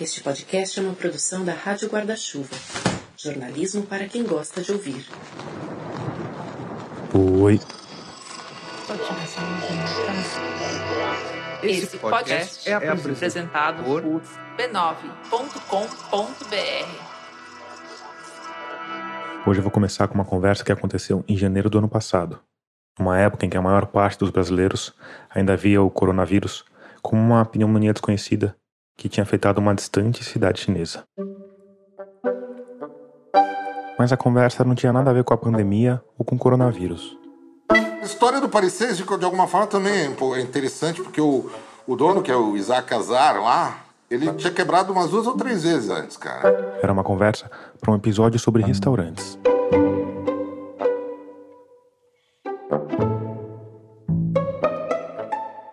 Este podcast é uma produção da Rádio Guarda-Chuva. Jornalismo para quem gosta de ouvir. Oi. Esse podcast é apresentado por b9.com.br. Hoje eu vou começar com uma conversa que aconteceu em janeiro do ano passado, uma época em que a maior parte dos brasileiros ainda via o coronavírus como uma pneumonia desconhecida que tinha afetado uma distante cidade chinesa. Mas a conversa não tinha nada a ver com a pandemia ou com o coronavírus. A história do Paris 6, de, de alguma forma, também é interessante, porque o, o dono, que é o Isaac Azar lá, ele tinha quebrado umas duas ou três vezes antes, cara. Era uma conversa para um episódio sobre restaurantes.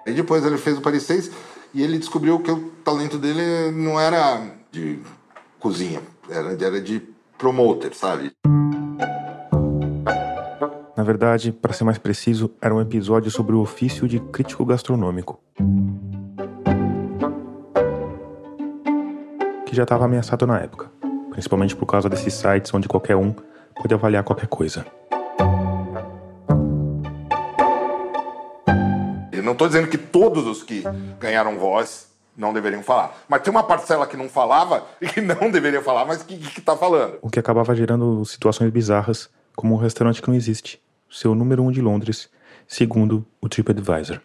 E depois ele fez o Paris 6 e ele descobriu que o talento dele não era de cozinha, era, era de promoter, sabe? Na verdade, para ser mais preciso, era um episódio sobre o ofício de crítico gastronômico. Que já estava ameaçado na época, principalmente por causa desses sites onde qualquer um pode avaliar qualquer coisa. Estou dizendo que todos os que ganharam voz não deveriam falar. Mas tem uma parcela que não falava e que não deveria falar, mas que está falando. O que acabava gerando situações bizarras, como um restaurante que não existe, seu número um de Londres, segundo o TripAdvisor.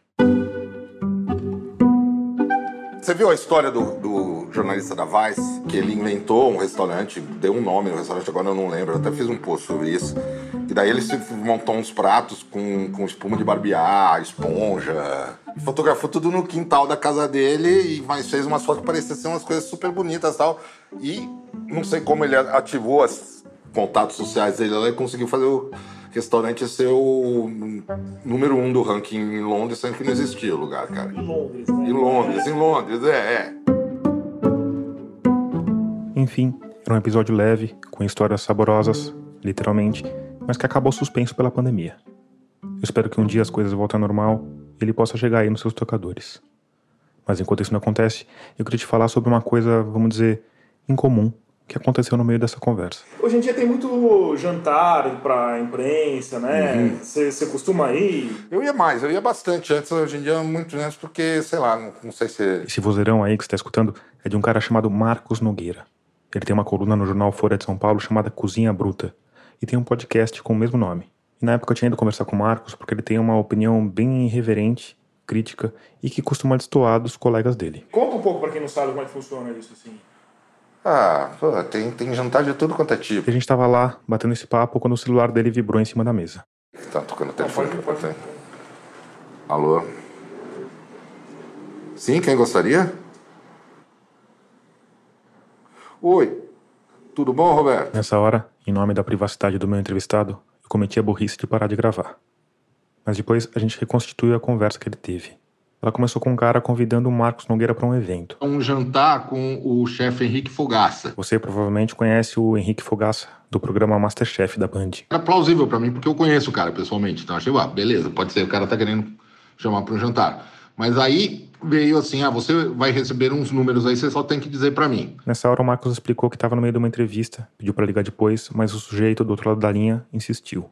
Você viu a história do, do, jornalista da Vice, que ele inventou um restaurante, deu um nome no restaurante, agora eu não lembro, eu até fiz um post sobre isso. E daí ele montou uns pratos com, com espuma de barbear, esponja. Fotografou tudo no quintal da casa dele, e mas fez umas fotos que pareciam ser umas coisas super bonitas e tal. E não sei como ele ativou os contatos sociais dele lá e conseguiu fazer o restaurante ser o número um do ranking em Londres, sendo que não existia o lugar, cara. Em Londres, né? Em Londres, em Londres, é, é. Enfim, era um episódio leve, com histórias saborosas, literalmente, mas que acabou suspenso pela pandemia. Eu espero que um dia as coisas voltem ao normal e ele possa chegar aí nos seus tocadores. Mas enquanto isso não acontece, eu queria te falar sobre uma coisa, vamos dizer, incomum que aconteceu no meio dessa conversa. Hoje em dia tem muito jantar para imprensa, né? Você uhum. costuma ir? Eu ia mais, eu ia bastante antes, hoje em dia muito menos, porque, sei lá, não, não sei se... Esse vozeirão aí que você está escutando é de um cara chamado Marcos Nogueira. Ele tem uma coluna no jornal Folha de São Paulo chamada Cozinha Bruta e tem um podcast com o mesmo nome. E na época eu tinha ido conversar com o Marcos porque ele tem uma opinião bem irreverente, crítica e que costuma destoar dos colegas dele. Conta um pouco para quem não sabe como é que funciona isso assim. Ah, pô, tem, tem jantar de tudo quanto é tipo. A gente tava lá, batendo esse papo, quando o celular dele vibrou em cima da mesa. Tá tocando o telefone que eu Alô? Sim, quem gostaria? Oi, tudo bom, Roberto? Nessa hora, em nome da privacidade do meu entrevistado, eu cometi a burrice de parar de gravar. Mas depois a gente reconstituiu a conversa que ele teve. Ela começou com um cara convidando o Marcos Nogueira para um evento. Um jantar com o chefe Henrique Fogaça. Você provavelmente conhece o Henrique Fogaça, do programa Masterchef da Band. Era plausível para mim, porque eu conheço o cara pessoalmente. Então achei, ah, beleza, pode ser, o cara tá querendo chamar para um jantar. Mas aí veio assim, ah, você vai receber uns números aí, você só tem que dizer para mim. Nessa hora o Marcos explicou que estava no meio de uma entrevista, pediu para ligar depois, mas o sujeito do outro lado da linha insistiu.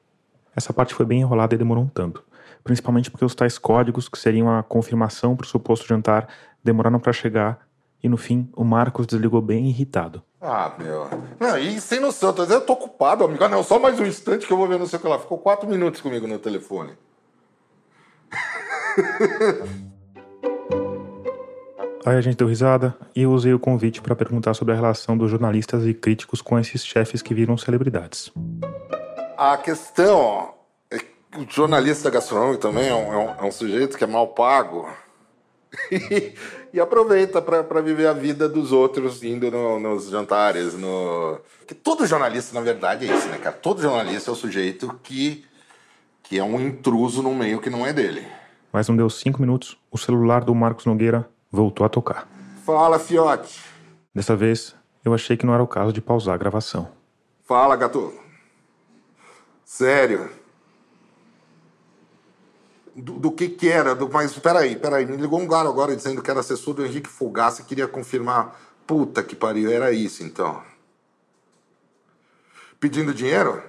Essa parte foi bem enrolada e demorou um tanto principalmente porque os tais códigos, que seriam a confirmação para o suposto jantar, demoraram para chegar e no fim o Marcos desligou bem irritado. Ah, meu. Não, e sem noção, tô dizendo, eu tô ocupado, amigo. Ah, não, só mais um instante que eu vou ver não sei o que lá. Ficou quatro minutos comigo no telefone. Aí a gente deu risada e eu usei o convite para perguntar sobre a relação dos jornalistas e críticos com esses chefes que viram celebridades. A questão, o jornalista gastronômico também é um, é um, é um sujeito que é mal pago e, e aproveita para viver a vida dos outros indo no, nos jantares. No... Que todo jornalista, na verdade, é isso, né, cara? Todo jornalista é o sujeito que, que é um intruso no meio que não é dele. Mas não deu cinco minutos, o celular do Marcos Nogueira voltou a tocar. Fala, fiote. Dessa vez, eu achei que não era o caso de pausar a gravação. Fala, gato. Sério do, do, que que era, do, mas peraí, peraí, me ligou um cara agora dizendo que era assessor do Henrique Fogaça e queria confirmar Puta que pariu, era isso então. Pedindo dinheiro?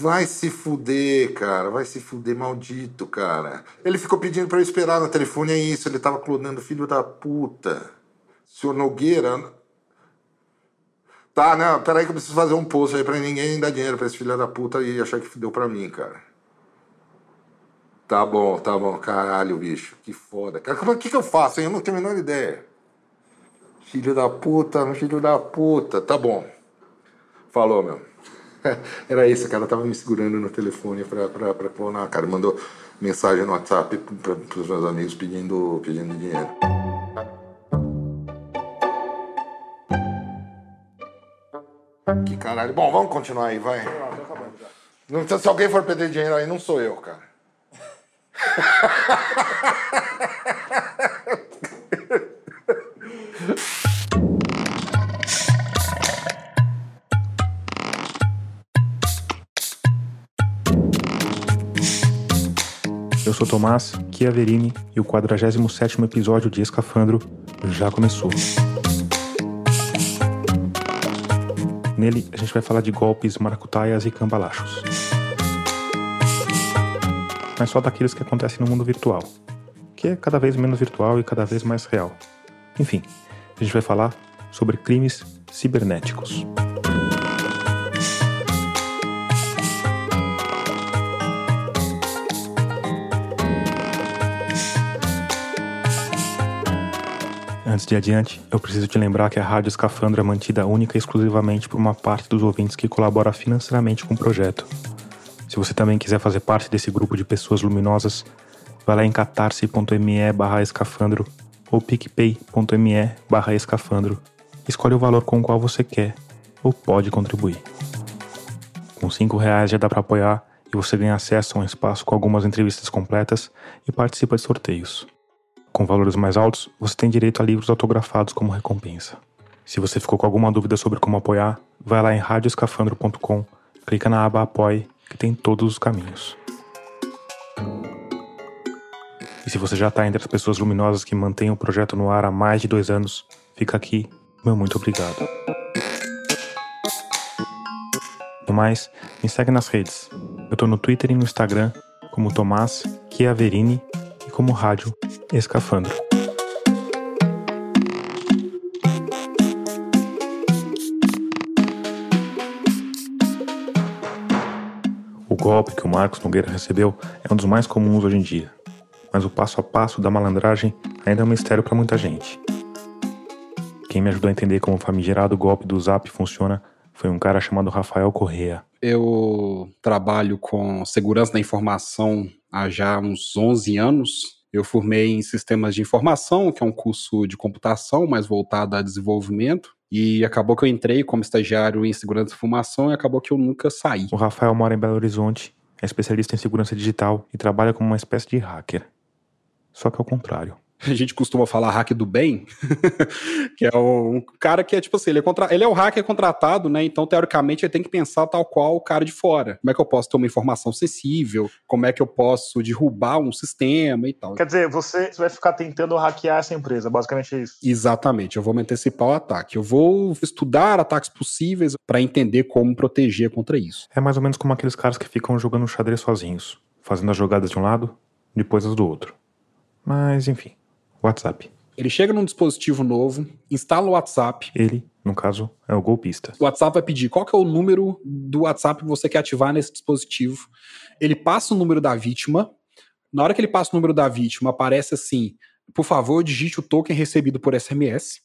Vai se fuder, cara. Vai se fuder, maldito, cara. Ele ficou pedindo para eu esperar no telefone, é isso. Ele tava clonando filho da puta. Senhor Nogueira. Tá, né? Peraí que eu preciso fazer um post aí pra ninguém dar dinheiro pra esse filho da puta e achar que deu pra mim, cara. Tá bom, tá bom. Caralho, bicho. Que foda. Cara, o que, que eu faço, hein? Eu não tenho a menor ideia. Filho da puta, filho da puta. Tá bom. Falou, meu. Era isso, cara. Tava me segurando no telefone pra clonar, cara. Mandou mensagem no WhatsApp pra, pros meus amigos pedindo, pedindo dinheiro. Que caralho. Bom, vamos continuar aí, vai. Não, se alguém for perder dinheiro aí, não sou eu, cara. sou Tomás Chiaverini e o 47º episódio de Escafandro já começou. Nele, a gente vai falar de golpes, maracutaias e cambalachos. Mas só daqueles que acontecem no mundo virtual, que é cada vez menos virtual e cada vez mais real. Enfim, a gente vai falar sobre crimes cibernéticos. Antes de adiante, eu preciso te lembrar que a Rádio Escafandro é mantida única e exclusivamente por uma parte dos ouvintes que colabora financeiramente com o projeto. Se você também quiser fazer parte desse grupo de pessoas luminosas, vá lá em catarse.me barra escafandro ou picpay.me barra escafandro. Escolhe o valor com o qual você quer ou pode contribuir. Com cinco reais já dá para apoiar e você ganha acesso a um espaço com algumas entrevistas completas e participa de sorteios. Com valores mais altos, você tem direito a livros autografados como recompensa. Se você ficou com alguma dúvida sobre como apoiar, vai lá em radioscafandro.com, clica na aba Apoie, que tem todos os caminhos. E se você já está entre as pessoas luminosas que mantêm o projeto no ar há mais de dois anos, fica aqui meu muito obrigado. No mais, me segue nas redes. Eu tô no Twitter e no Instagram como Tomás Chiaverini como Rádio Escafandro. O golpe que o Marcos Nogueira recebeu é um dos mais comuns hoje em dia, mas o passo a passo da malandragem ainda é um mistério para muita gente. Quem me ajudou a entender como o famigerado golpe do Zap funciona foi um cara chamado Rafael Correa. Eu trabalho com segurança da informação há já uns 11 anos eu formei em sistemas de informação, que é um curso de computação mais voltado a desenvolvimento. E acabou que eu entrei como estagiário em segurança de informação e acabou que eu nunca saí. O Rafael mora em Belo Horizonte, é especialista em segurança digital e trabalha como uma espécie de hacker. Só que ao contrário. A gente costuma falar hack do bem, que é um cara que é tipo assim, ele é, contra... ele é o hacker contratado, né? Então, teoricamente, ele tem que pensar tal qual o cara de fora. Como é que eu posso ter uma informação sensível? Como é que eu posso derrubar um sistema e tal. Quer dizer, você vai ficar tentando hackear essa empresa, basicamente é isso. Exatamente, eu vou me antecipar o ataque. Eu vou estudar ataques possíveis para entender como proteger contra isso. É mais ou menos como aqueles caras que ficam jogando xadrez sozinhos, fazendo as jogadas de um lado, depois as do outro. Mas, enfim. WhatsApp. Ele chega num dispositivo novo, instala o WhatsApp. Ele, no caso, é o golpista. O WhatsApp vai pedir qual que é o número do WhatsApp que você quer ativar nesse dispositivo. Ele passa o número da vítima. Na hora que ele passa o número da vítima, aparece assim: por favor, digite o token recebido por SMS.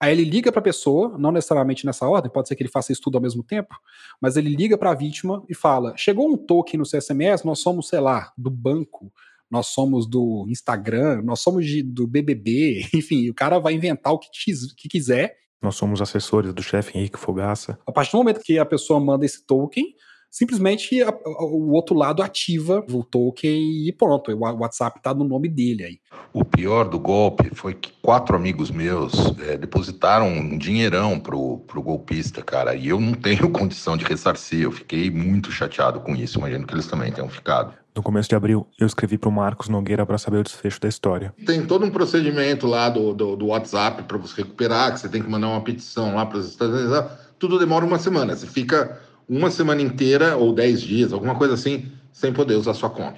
Aí ele liga para a pessoa, não necessariamente nessa ordem, pode ser que ele faça isso tudo ao mesmo tempo, mas ele liga para a vítima e fala: chegou um token no seu SMS, nós somos, sei lá, do banco nós somos do Instagram, nós somos de, do BBB, enfim, o cara vai inventar o que, que quiser. Nós somos assessores do chefe Henrique Fogaça. A partir do momento que a pessoa manda esse token, simplesmente a, a, o outro lado ativa o token e pronto, o WhatsApp está no nome dele aí. O pior do golpe foi que quatro amigos meus é, depositaram um dinheirão pro, pro golpista, cara, e eu não tenho condição de ressarcir, eu fiquei muito chateado com isso, imagino que eles também tenham ficado. No começo de abril, eu escrevi para o Marcos Nogueira para saber o desfecho da história. Tem todo um procedimento lá do, do, do WhatsApp para você recuperar, que você tem que mandar uma petição lá para os Estados Unidos. Tudo demora uma semana. Você fica uma semana inteira ou dez dias, alguma coisa assim, sem poder usar sua conta.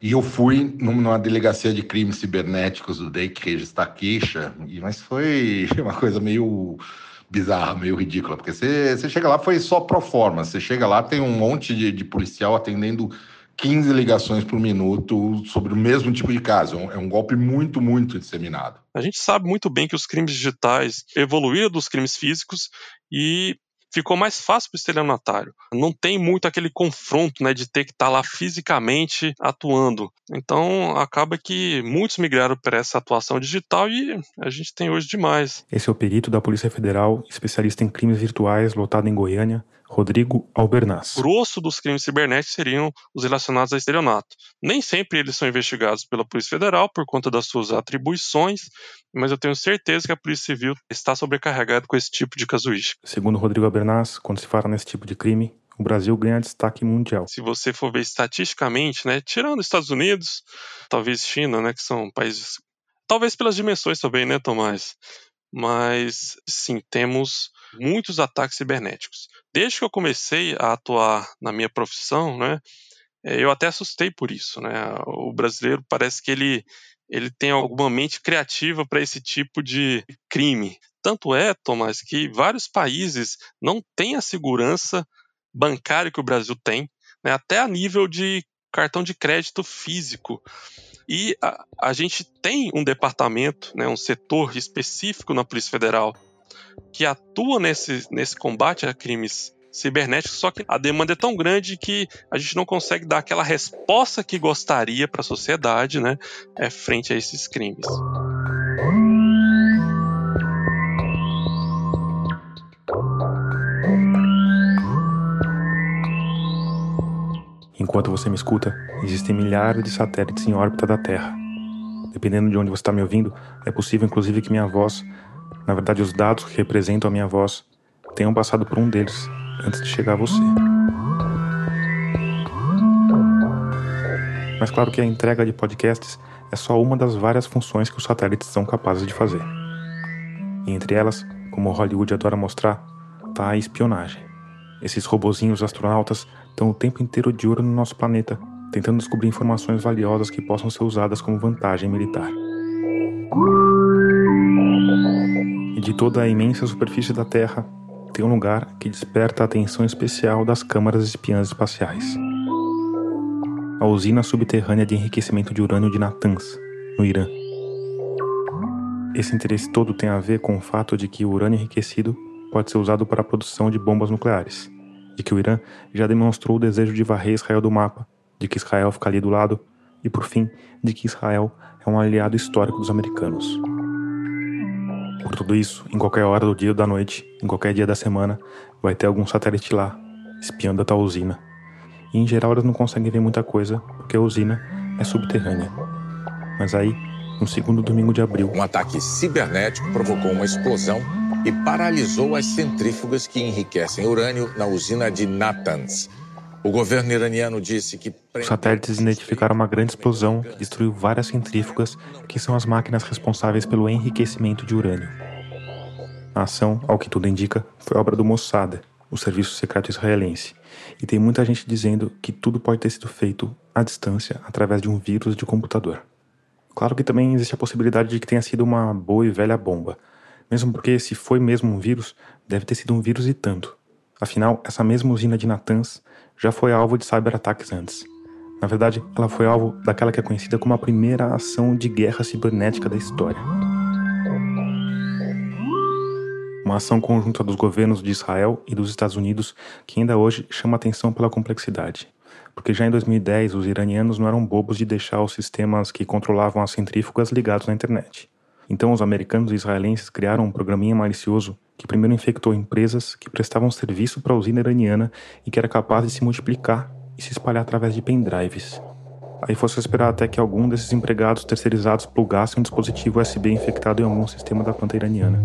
E eu fui numa delegacia de crimes cibernéticos do DEIC registrar queixa, mas foi uma coisa meio bizarra, meio ridícula, porque você, você chega lá, foi só pro forma, você chega lá, tem um monte de, de policial atendendo 15 ligações por minuto sobre o mesmo tipo de caso. É um golpe muito, muito disseminado. A gente sabe muito bem que os crimes digitais evoluíram dos crimes físicos e ficou mais fácil para o estelionatário. Não tem muito aquele confronto né, de ter que estar tá lá fisicamente atuando. Então acaba que muitos migraram para essa atuação digital e a gente tem hoje demais. Esse é o perito da Polícia Federal, especialista em crimes virtuais, lotado em Goiânia, Rodrigo Albernaz. O grosso dos crimes cibernéticos seriam os relacionados a estelionato. Nem sempre eles são investigados pela Polícia Federal por conta das suas atribuições, mas eu tenho certeza que a Polícia Civil está sobrecarregada com esse tipo de casuística. Segundo Rodrigo Albernaz, quando se fala nesse tipo de crime, o Brasil ganha destaque mundial. Se você for ver estatisticamente, né, tirando Estados Unidos, talvez China, né, que são países, talvez pelas dimensões também, né, Tomás? Mas sim, temos muitos ataques cibernéticos. Desde que eu comecei a atuar na minha profissão, né, eh, eu até assustei por isso, né? O brasileiro parece que ele ele tem alguma mente criativa para esse tipo de crime. Tanto é, Tomás, que vários países não têm a segurança bancária que o Brasil tem, né, até a nível de cartão de crédito físico. E a, a gente tem um departamento, né, um setor específico na Polícia Federal que atua nesse, nesse combate a crimes cibernéticos, só que a demanda é tão grande que a gente não consegue dar aquela resposta que gostaria para a sociedade, né, é, frente a esses crimes. Enquanto você me escuta, existem milhares de satélites em órbita da Terra. Dependendo de onde você está me ouvindo, é possível inclusive que minha voz na verdade, os dados que representam a minha voz tenham passado por um deles antes de chegar a você. Mas claro que a entrega de podcasts é só uma das várias funções que os satélites são capazes de fazer. E entre elas, como Hollywood adora mostrar, está a espionagem. Esses robozinhos astronautas estão o tempo inteiro de olho no nosso planeta, tentando descobrir informações valiosas que possam ser usadas como vantagem militar. De toda a imensa superfície da Terra, tem um lugar que desperta a atenção especial das câmaras espiãs espaciais. A usina subterrânea de enriquecimento de urânio de Natanz, no Irã. Esse interesse todo tem a ver com o fato de que o urânio enriquecido pode ser usado para a produção de bombas nucleares, de que o Irã já demonstrou o desejo de varrer Israel do mapa, de que Israel fica ali do lado, e por fim, de que Israel é um aliado histórico dos americanos. Por tudo isso, em qualquer hora do dia ou da noite, em qualquer dia da semana, vai ter algum satélite lá, espiando a tal usina. E em geral eles não conseguem ver muita coisa, porque a usina é subterrânea. Mas aí, no segundo domingo de abril, um ataque cibernético provocou uma explosão e paralisou as centrífugas que enriquecem urânio na usina de Natanz, o governo iraniano disse que. Os satélites identificaram uma grande explosão que destruiu várias centrífugas, que são as máquinas responsáveis pelo enriquecimento de urânio. A ação, ao que tudo indica, foi obra do Mossad, o serviço secreto israelense, e tem muita gente dizendo que tudo pode ter sido feito à distância através de um vírus de computador. Claro que também existe a possibilidade de que tenha sido uma boa e velha bomba, mesmo porque se foi mesmo um vírus, deve ter sido um vírus e tanto. Afinal, essa mesma usina de Natanz já foi alvo de cyberataques antes. Na verdade, ela foi alvo daquela que é conhecida como a primeira ação de guerra cibernética da história. Uma ação conjunta dos governos de Israel e dos Estados Unidos que ainda hoje chama atenção pela complexidade. Porque já em 2010 os iranianos não eram bobos de deixar os sistemas que controlavam as centrífugas ligados na internet. Então os americanos e israelenses criaram um programinha malicioso que primeiro infectou empresas que prestavam serviço para a usina iraniana e que era capaz de se multiplicar e se espalhar através de pendrives. Aí fosse esperar até que algum desses empregados terceirizados plugasse um dispositivo USB infectado em algum sistema da planta iraniana.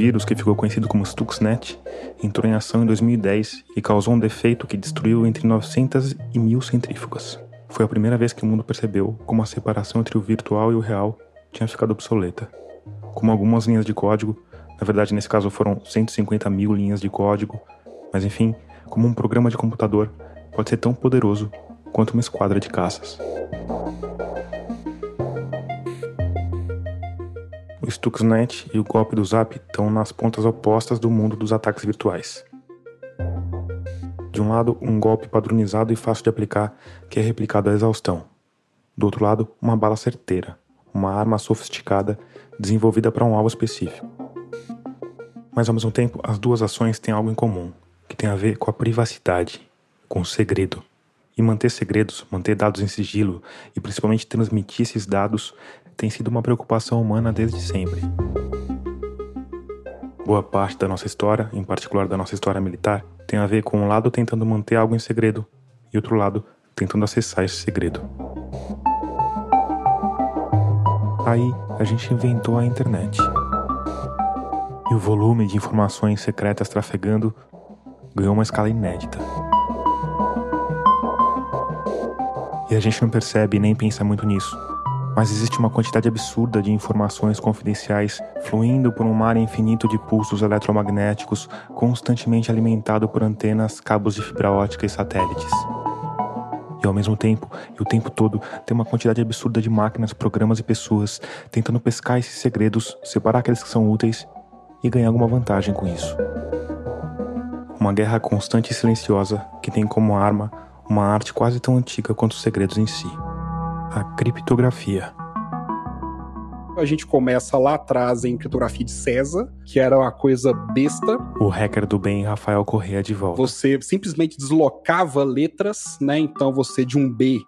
Vírus, que ficou conhecido como Stuxnet, entrou em ação em 2010 e causou um defeito que destruiu entre 900 e 1000 centrífugas. Foi a primeira vez que o mundo percebeu como a separação entre o virtual e o real tinha ficado obsoleta. Como algumas linhas de código, na verdade nesse caso foram 150 mil linhas de código, mas enfim, como um programa de computador pode ser tão poderoso quanto uma esquadra de caças. Stuxnet e o golpe do Zap estão nas pontas opostas do mundo dos ataques virtuais. De um lado, um golpe padronizado e fácil de aplicar, que é replicado à exaustão. Do outro lado, uma bala certeira, uma arma sofisticada desenvolvida para um alvo específico. Mas ao mesmo tempo, as duas ações têm algo em comum, que tem a ver com a privacidade, com o segredo. E manter segredos, manter dados em sigilo e principalmente transmitir esses dados tem sido uma preocupação humana desde sempre. Boa parte da nossa história, em particular da nossa história militar, tem a ver com um lado tentando manter algo em segredo e outro lado tentando acessar esse segredo. Aí a gente inventou a internet. E o volume de informações secretas trafegando ganhou uma escala inédita. E a gente não percebe nem pensa muito nisso. Mas existe uma quantidade absurda de informações confidenciais fluindo por um mar infinito de pulsos eletromagnéticos constantemente alimentado por antenas, cabos de fibra ótica e satélites. E ao mesmo tempo, e o tempo todo, tem uma quantidade absurda de máquinas, programas e pessoas tentando pescar esses segredos, separar aqueles que são úteis e ganhar alguma vantagem com isso. Uma guerra constante e silenciosa que tem como arma uma arte quase tão antiga quanto os segredos em si: a criptografia. A gente começa lá atrás em criptografia de César, que era uma coisa besta. O hacker do bem Rafael Correa de volta. Você simplesmente deslocava letras, né? Então você de um B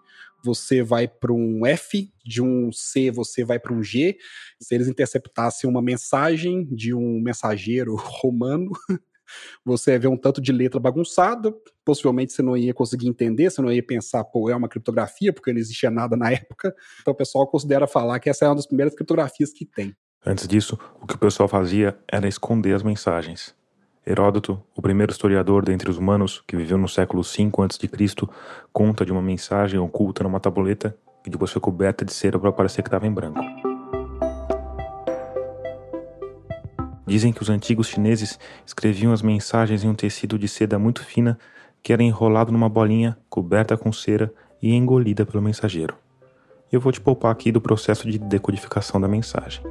você vai para um F, de um C você vai para um G. Se eles interceptassem uma mensagem de um mensageiro romano, você ia ver um tanto de letra bagunçada, possivelmente você não ia conseguir entender, você não ia pensar, pô, é uma criptografia, porque não existia nada na época. Então o pessoal considera falar que essa é uma das primeiras criptografias que tem. Antes disso, o que o pessoal fazia era esconder as mensagens. Heródoto, o primeiro historiador dentre os humanos, que viveu no século V a.C., conta de uma mensagem oculta numa tabuleta e depois foi coberta de cera para parecer que estava em branco. Dizem que os antigos chineses escreviam as mensagens em um tecido de seda muito fina que era enrolado numa bolinha, coberta com cera e engolida pelo mensageiro. Eu vou te poupar aqui do processo de decodificação da mensagem.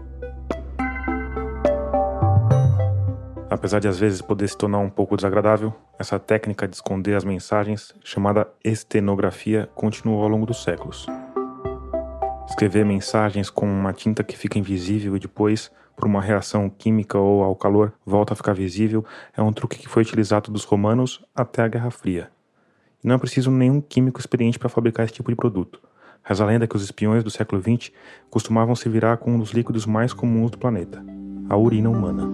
Apesar de às vezes poder se tornar um pouco desagradável, essa técnica de esconder as mensagens, chamada estenografia, continuou ao longo dos séculos. Escrever mensagens com uma tinta que fica invisível e depois por uma reação química ou ao calor volta a ficar visível, é um truque que foi utilizado dos romanos até a Guerra Fria. Não é preciso nenhum químico experiente para fabricar esse tipo de produto. Reza a lenda que os espiões do século XX costumavam se virar com um dos líquidos mais comuns do planeta, a urina humana.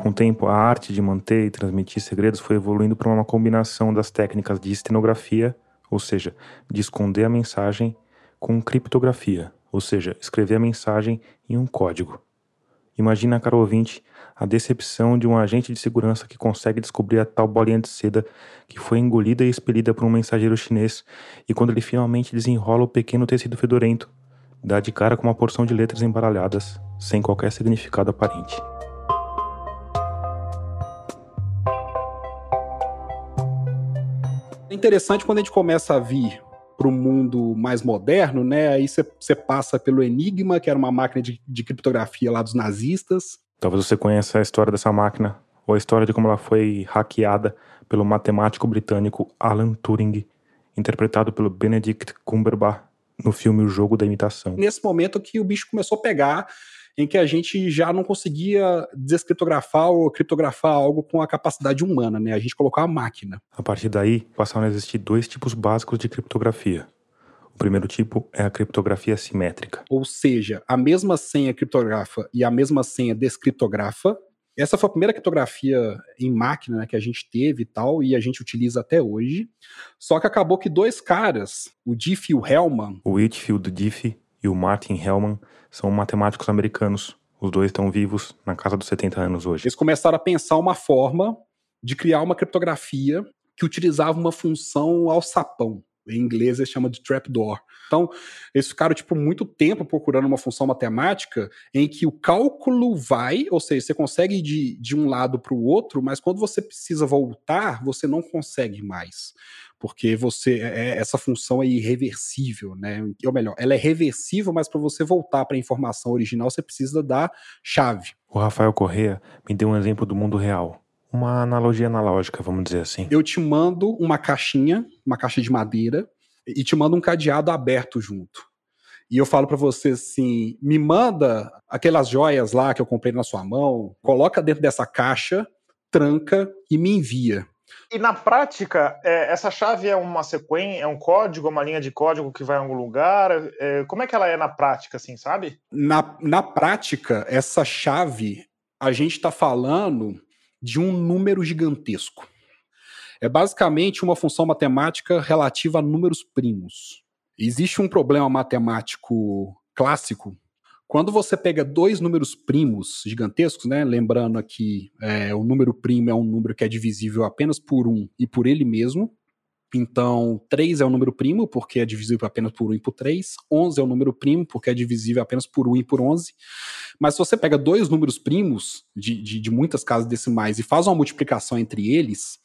Com o tempo, a arte de manter e transmitir segredos foi evoluindo para uma combinação das técnicas de estenografia, ou seja, de esconder a mensagem, com criptografia, ou seja, escrever a mensagem em um código. Imagina, caro ouvinte, a decepção de um agente de segurança que consegue descobrir a tal bolinha de seda que foi engolida e expelida por um mensageiro chinês, e quando ele finalmente desenrola o pequeno tecido fedorento, dá de cara com uma porção de letras embaralhadas, sem qualquer significado aparente. É interessante quando a gente começa a vir para o mundo mais moderno, né? Aí você passa pelo Enigma, que era uma máquina de, de, criptografia lá dos nazistas. Talvez você conheça a história dessa máquina, ou a história de como ela foi hackeada pelo matemático britânico Alan Turing, interpretado pelo Benedict Cumberbatch no filme O Jogo da Imitação. Nesse momento que o bicho começou a pegar, em que a gente já não conseguia descriptografar ou criptografar algo com a capacidade humana, né? A gente colocou a máquina. A partir daí, passaram a existir dois tipos básicos de criptografia. O primeiro tipo é a criptografia simétrica. Ou seja, a mesma senha criptografa e a mesma senha descriptografa. Essa foi a primeira criptografia em máquina né, que a gente teve e tal, e a gente utiliza até hoje. Só que acabou que dois caras, o Diffie e o Hellman... O Whitfield Diffie e o Martin Hellman são matemáticos americanos, Os dois estão vivos na casa dos 70 anos hoje. Eles começaram a pensar uma forma de criar uma criptografia que utilizava uma função alçapão. Em inglês eles chamam de trapdoor. Então, eles ficaram tipo muito tempo procurando uma função matemática em que o cálculo vai, ou seja, você consegue ir de, de um lado para o outro, mas quando você precisa voltar, você não consegue mais. Porque você é, é essa função é irreversível, né? Ou melhor, ela é reversível, mas para você voltar para a informação original, você precisa da chave. O Rafael Correa me deu um exemplo do mundo real uma analogia analógica, vamos dizer assim. Eu te mando uma caixinha, uma caixa de madeira, e te mando um cadeado aberto junto. E eu falo para você assim: me manda aquelas joias lá que eu comprei na sua mão, coloca dentro dessa caixa, tranca e me envia. E na prática, é, essa chave é uma sequência, é um código, uma linha de código que vai a algum lugar? É, como é que ela é na prática, assim, sabe? Na, na prática, essa chave, a gente está falando de um número gigantesco. É basicamente uma função matemática relativa a números primos. Existe um problema matemático clássico quando você pega dois números primos gigantescos, né? Lembrando aqui, é, o número primo é um número que é divisível apenas por um e por ele mesmo. Então, 3 é um número primo, porque é divisível apenas por 1 e por 3. 11 é um número primo, porque é divisível apenas por 1 e por 11. Mas se você pega dois números primos, de, de, de muitas casas decimais, e faz uma multiplicação entre eles,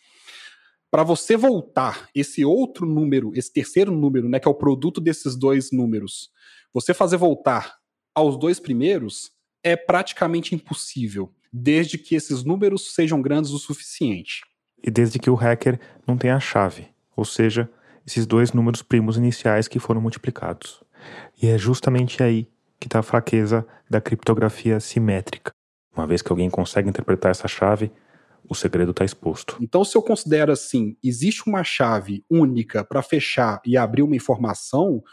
para você voltar esse outro número, esse terceiro número, né, que é o produto desses dois números, você fazer voltar aos dois primeiros é praticamente impossível, desde que esses números sejam grandes o suficiente. E desde que o hacker não tenha a chave ou seja, esses dois números primos iniciais que foram multiplicados. E é justamente aí que está a fraqueza da criptografia simétrica. Uma vez que alguém consegue interpretar essa chave, o segredo está exposto. Então, se eu considero assim, existe uma chave única para fechar e abrir uma informação,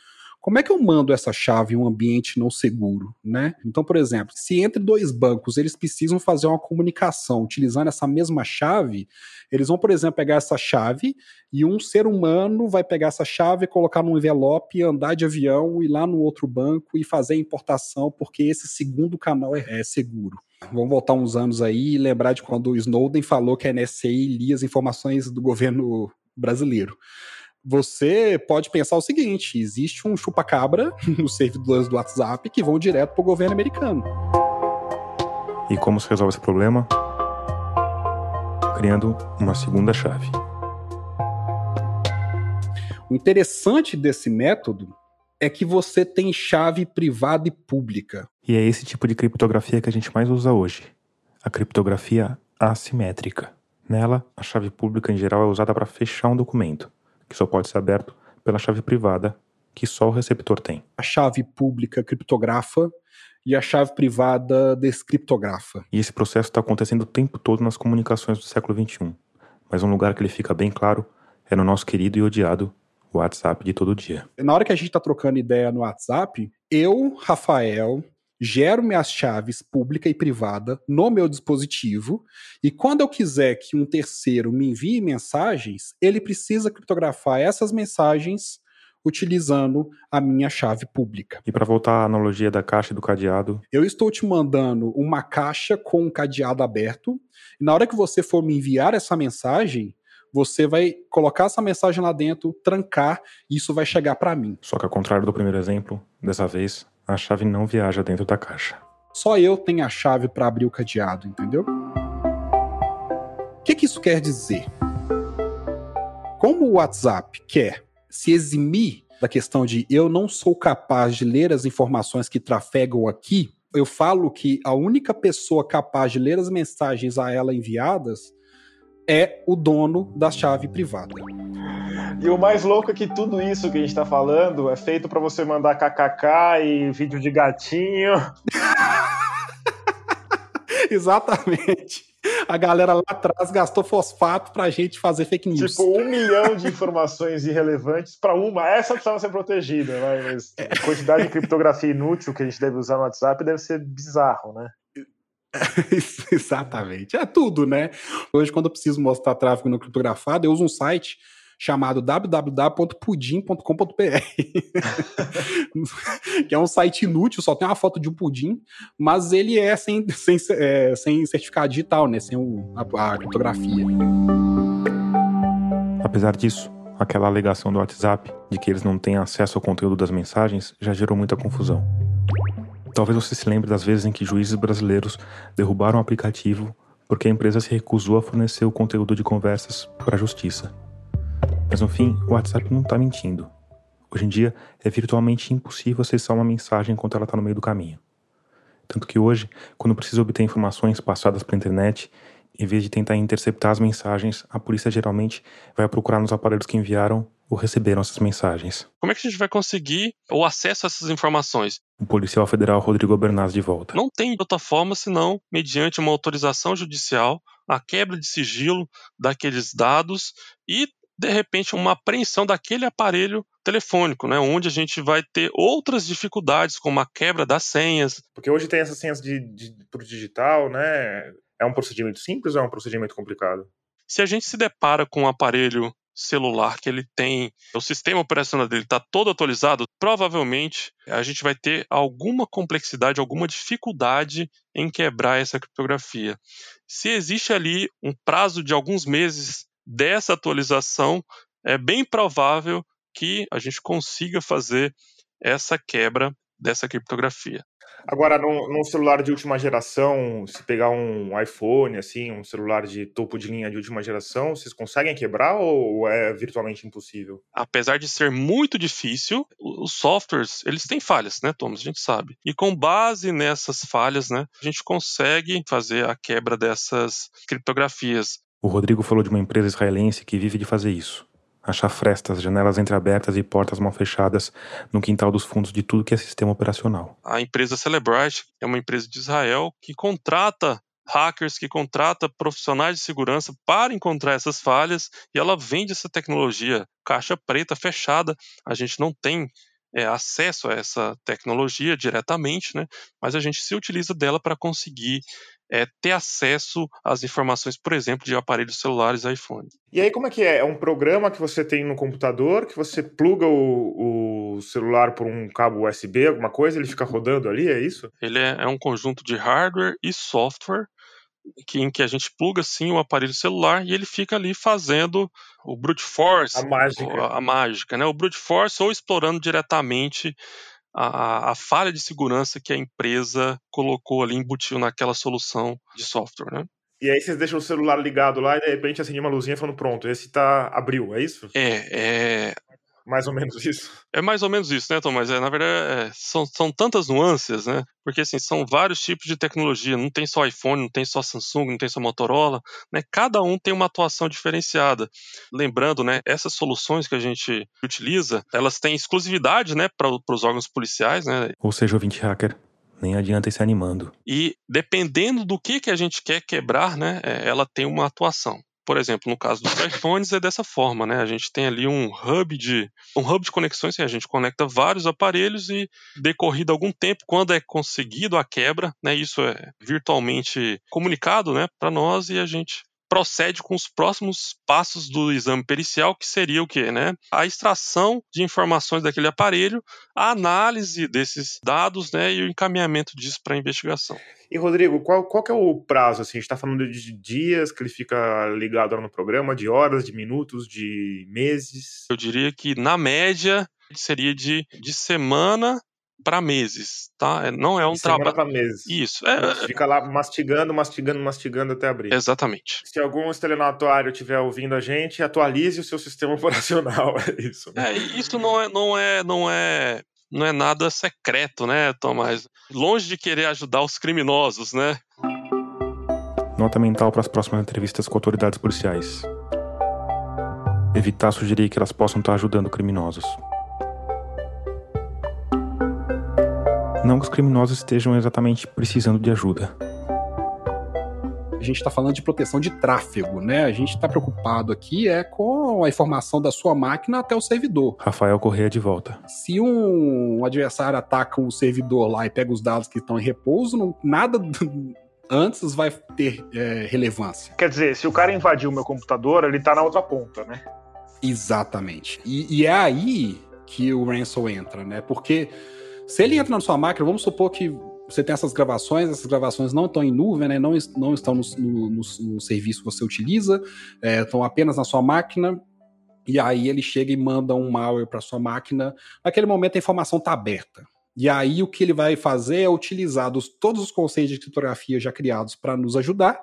como é que eu mando essa chave em um ambiente não seguro, né? Então, por exemplo, se entre dois bancos eles precisam fazer uma comunicação utilizando essa mesma chave, eles vão, por exemplo, pegar essa chave e um ser humano vai pegar essa chave, colocar num envelope, andar de avião, ir lá no outro banco e fazer a importação, porque esse segundo canal é, é seguro. Vamos voltar uns anos aí e lembrar de quando o Snowden falou que a NSA lia as informações do governo brasileiro você pode pensar o seguinte: existe um chupa-cabra nos servidores do WhatsApp que vão direto para o governo americano. E como se resolve esse problema? Criando uma segunda chave. O interessante desse método é que você tem chave privada e pública. E é esse tipo de criptografia que a gente mais usa hoje. A criptografia assimétrica. Nela, a chave pública em geral é usada para fechar um documento que só pode ser aberto pela chave privada, que só o receptor tem. A chave pública criptografa e a chave privada descriptografa. E esse processo está acontecendo o tempo todo nas comunicações do século XXI. Mas um lugar que ele fica bem claro é no nosso querido e odiado WhatsApp de todo dia. Na hora que a gente está trocando ideia no WhatsApp, eu, Rafael, gero minhas chaves pública e privada no meu dispositivo e quando eu quiser que um terceiro me envie mensagens, ele precisa criptografar essas mensagens utilizando a minha chave pública. E para voltar à analogia da caixa e do cadeado, eu estou te mandando uma caixa com um cadeado aberto e na hora que você for me enviar essa mensagem, você vai colocar essa mensagem lá dentro, trancar, e isso vai chegar para mim. Só que ao contrário do primeiro exemplo, dessa vez a chave não viaja dentro da caixa. Só eu tenho a chave para abrir o cadeado, entendeu? O que, que isso quer dizer? Como o WhatsApp quer se eximir da questão de eu não sou capaz de ler as informações que trafegam aqui, eu falo que a única pessoa capaz de ler as mensagens a ela enviadas é o dono da chave privada. E o mais louco é que tudo isso que a gente tá falando é feito para você mandar kkk e vídeo de gatinho. Exatamente. A galera lá atrás gastou fosfato pra gente fazer fake news. Tipo, um milhão de informações irrelevantes para uma. Essa precisava ser protegida, né? mas a quantidade de criptografia inútil que a gente deve usar no WhatsApp deve ser bizarro, né? Exatamente. É tudo, né? Hoje, quando eu preciso mostrar tráfego no criptografado, eu uso um site chamado www.pudim.com.br, que é um site inútil, só tem uma foto de um pudim, mas ele é sem, sem, é, sem certificado digital, né? Sem o, a, a criptografia. Apesar disso, aquela alegação do WhatsApp de que eles não têm acesso ao conteúdo das mensagens já gerou muita confusão. Talvez você se lembre das vezes em que juízes brasileiros derrubaram o aplicativo porque a empresa se recusou a fornecer o conteúdo de conversas para a justiça. Mas no fim, o WhatsApp não está mentindo. Hoje em dia, é virtualmente impossível acessar uma mensagem enquanto ela está no meio do caminho. Tanto que hoje, quando precisa obter informações passadas pela internet, em vez de tentar interceptar as mensagens, a polícia geralmente vai procurar nos aparelhos que enviaram ou receberam essas mensagens. Como é que a gente vai conseguir o acesso a essas informações? O policial federal Rodrigo Bernaz de volta. Não tem outra forma senão mediante uma autorização judicial, a quebra de sigilo daqueles dados e de repente uma apreensão daquele aparelho telefônico, né, onde a gente vai ter outras dificuldades, como a quebra das senhas. Porque hoje tem essas senhas de, de, por digital, né? É um procedimento simples ou é um procedimento complicado? Se a gente se depara com um aparelho celular que ele tem, o sistema operacional dele está todo atualizado, provavelmente a gente vai ter alguma complexidade, alguma dificuldade em quebrar essa criptografia. Se existe ali um prazo de alguns meses dessa atualização, é bem provável que a gente consiga fazer essa quebra dessa criptografia. Agora, num, num, celular de última geração, se pegar um iPhone, assim, um celular de topo de linha de última geração, vocês conseguem quebrar ou é virtualmente impossível? Apesar de ser muito difícil, os softwares, eles têm falhas, né, Thomas? A gente sabe. E com base nessas falhas, né, a gente consegue fazer a quebra dessas criptografias. O Rodrigo falou de uma empresa israelense que vive de fazer isso achar frestas, janelas entreabertas e portas mal fechadas no quintal dos fundos de tudo que é sistema operacional. A empresa Celebrite é uma empresa de Israel que contrata hackers, que contrata profissionais de segurança para encontrar essas falhas e ela vende essa tecnologia caixa preta fechada. A gente não tem é, acesso a essa tecnologia diretamente, né? mas a gente se utiliza dela para conseguir é, ter acesso às informações, por exemplo, de aparelhos celulares iPhone. E aí, como é que é? É um programa que você tem no computador, que você pluga o, o celular por um cabo USB, alguma coisa, ele fica rodando ali, é isso? Ele é, é um conjunto de hardware e software que, em que a gente pluga sim o aparelho celular e ele fica ali fazendo o brute force, a mágica, a, a mágica, né? O brute force ou explorando diretamente a, a, falha de segurança que a empresa colocou ali, embutiu naquela solução de software, né? E aí vocês deixam o celular ligado lá e de repente acende uma luzinha falando, pronto, esse tá abriu, é isso? É, é mais ou menos isso. É mais ou menos isso, né, Tom? Mas é, na verdade é, são, são tantas nuances, né? Porque assim, são vários tipos de tecnologia. Não tem só iPhone, não tem só Samsung, não tem só Motorola, né? Cada um tem uma atuação diferenciada. Lembrando, né, essas soluções que a gente utiliza, elas têm exclusividade, né, para os órgãos policiais, né? Ou seja, o 20 hacker nem adianta ir se animando. E dependendo do que, que a gente quer quebrar, né, é, ela tem uma atuação. Por exemplo, no caso dos iPhones é dessa forma, né? A gente tem ali um hub de um hub de conexões que a gente conecta vários aparelhos e decorrido algum tempo, quando é conseguido a quebra, né? Isso é virtualmente comunicado, né, para nós e a gente procede com os próximos passos do exame pericial, que seria o quê, né? A extração de informações daquele aparelho, a análise desses dados, né, e o encaminhamento disso para a investigação. E Rodrigo, qual, qual que é o prazo? Assim, a gente está falando de dias que ele fica ligado no programa, de horas, de minutos, de meses? Eu diria que na média seria de, de semana para meses, tá? É, não é um trabalho para meses. Isso. É... Fica lá mastigando, mastigando, mastigando até abrir. Exatamente. Se algum estelionatário estiver ouvindo a gente, atualize o seu sistema operacional. É isso. Né? É, isso não é, não é, não é, não é nada secreto, né, Tomás? Longe de querer ajudar os criminosos, né? Nota mental para as próximas entrevistas com autoridades policiais. Evitar sugerir que elas possam estar ajudando criminosos. Não que os criminosos estejam exatamente precisando de ajuda. A gente está falando de proteção de tráfego, né? A gente está preocupado aqui é com a informação da sua máquina até o servidor. Rafael Correia de volta. Se um adversário ataca o servidor lá e pega os dados que estão em repouso, não, nada antes vai ter é, relevância. Quer dizer, se o cara invadiu o meu computador, ele está na outra ponta, né? Exatamente. E, e é aí que o Ransom entra, né? Porque se ele entra na sua máquina, vamos supor que você tem essas gravações, essas gravações não estão em nuvem, né? não, não estão no, no, no, serviço que você utiliza, é, estão apenas na sua máquina, e aí ele chega e manda um malware para sua máquina. Naquele momento a informação está aberta. E aí o que ele vai fazer é utilizar dos, todos os conceitos de criptografia já criados para nos ajudar,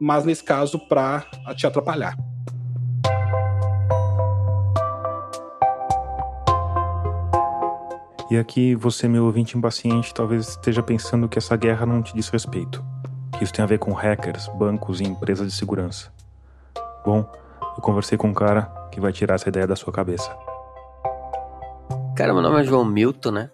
mas nesse caso para te atrapalhar. E aqui você, meu ouvinte impaciente, talvez esteja pensando que essa guerra não te diz respeito, que isso tem a ver com hackers, bancos e empresas de segurança. Bom, eu conversei com um cara que vai tirar essa ideia da sua cabeça. Cara, meu nome é João Milton, né?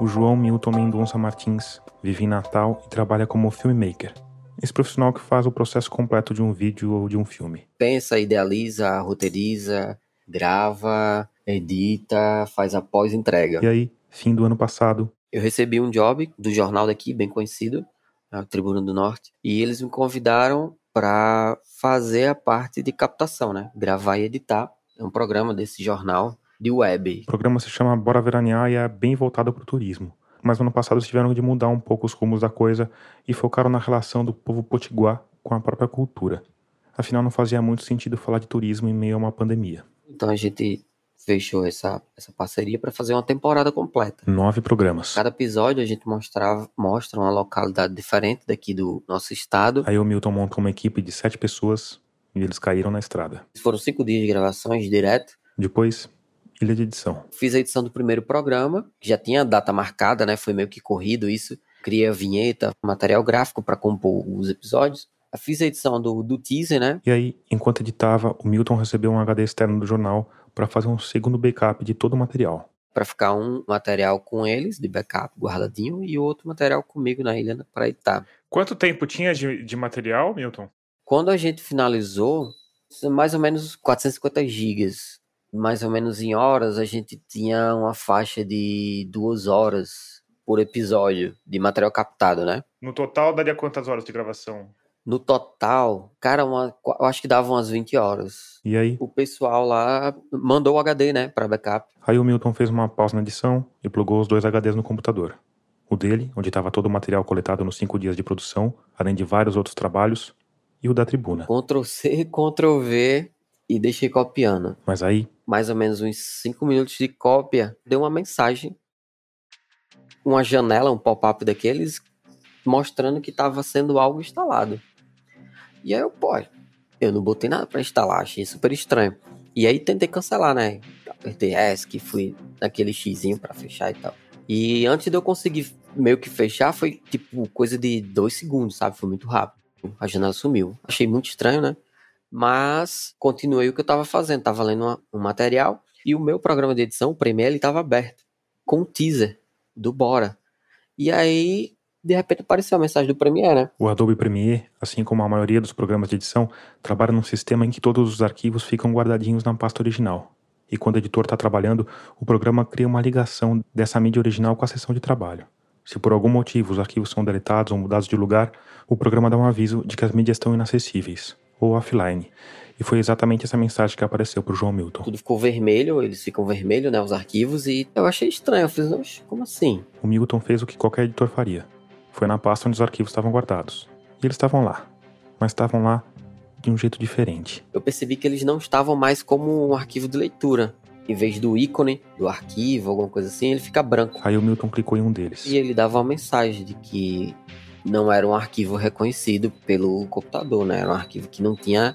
O João Milton Mendonça Martins vive em Natal e trabalha como filmmaker. Esse profissional que faz o processo completo de um vídeo ou de um filme. Pensa, idealiza, roteiriza, grava, edita, faz a pós-entrega. E aí, fim do ano passado. Eu recebi um job do jornal daqui, bem conhecido, a Tribuna do Norte, e eles me convidaram para fazer a parte de captação, né? Gravar e editar. É um programa desse jornal de web. O programa se chama Bora Veranear e é bem voltado para o turismo. Mas no ano passado eles tiveram de mudar um pouco os rumos da coisa e focaram na relação do povo potiguar com a própria cultura. Afinal, não fazia muito sentido falar de turismo em meio a uma pandemia. Então a gente fechou essa, essa parceria para fazer uma temporada completa. Nove programas. Cada episódio a gente mostrava, mostra uma localidade diferente daqui do nosso estado. Aí o Milton montou uma equipe de sete pessoas e eles caíram na estrada. Foram cinco dias de gravações direto. Depois, ilha de edição. Fiz a edição do primeiro programa, que já tinha data marcada, né? Foi meio que corrido isso. Criei a vinheta, material gráfico para compor os episódios. Fiz a edição do, do teaser, né? E aí, enquanto editava, o Milton recebeu um HD externo do jornal para fazer um segundo backup de todo o material. Para ficar um material com eles, de backup guardadinho, e outro material comigo na ilha para editar. Quanto tempo tinha de, de material, Milton? Quando a gente finalizou, mais ou menos 450 gigas. Mais ou menos em horas, a gente tinha uma faixa de duas horas por episódio de material captado, né? No total, daria quantas horas de gravação? No total, cara, uma, eu acho que dava umas 20 horas. E aí? O pessoal lá mandou o HD, né, para backup. Aí o Milton fez uma pausa na edição e plugou os dois HDs no computador. O dele, onde estava todo o material coletado nos cinco dias de produção, além de vários outros trabalhos, e o da tribuna. Ctrl C, Ctrl V e deixei copiando. Mas aí. Mais ou menos uns 5 minutos de cópia, deu uma mensagem. Uma janela, um pop-up daqueles, mostrando que estava sendo algo instalado. E aí eu, pô, eu não botei nada para instalar, achei super estranho. E aí tentei cancelar, né? Apertei ESC, fui naquele xizinho para fechar e tal. E antes de eu conseguir meio que fechar, foi tipo coisa de dois segundos, sabe? Foi muito rápido. A janela sumiu. Achei muito estranho, né? Mas continuei o que eu tava fazendo. Tava lendo um material e o meu programa de edição, o Premiere, ele tava aberto. Com um teaser do Bora. E aí de repente apareceu a mensagem do Premiere, né? O Adobe Premiere, assim como a maioria dos programas de edição, trabalha num sistema em que todos os arquivos ficam guardadinhos na pasta original. E quando o editor está trabalhando, o programa cria uma ligação dessa mídia original com a sessão de trabalho. Se por algum motivo os arquivos são deletados ou mudados de lugar, o programa dá um aviso de que as mídias estão inacessíveis, ou offline. E foi exatamente essa mensagem que apareceu para o João Milton. Tudo ficou vermelho, eles ficam vermelhos, né, os arquivos, e eu achei estranho. Eu fiz, como assim? O Milton fez o que qualquer editor faria foi na pasta onde os arquivos estavam guardados. E eles estavam lá, mas estavam lá de um jeito diferente. Eu percebi que eles não estavam mais como um arquivo de leitura. Em vez do ícone do arquivo, alguma coisa assim, ele fica branco. Aí o Milton clicou em um deles. E ele dava uma mensagem de que não era um arquivo reconhecido pelo computador, né? Era um arquivo que não tinha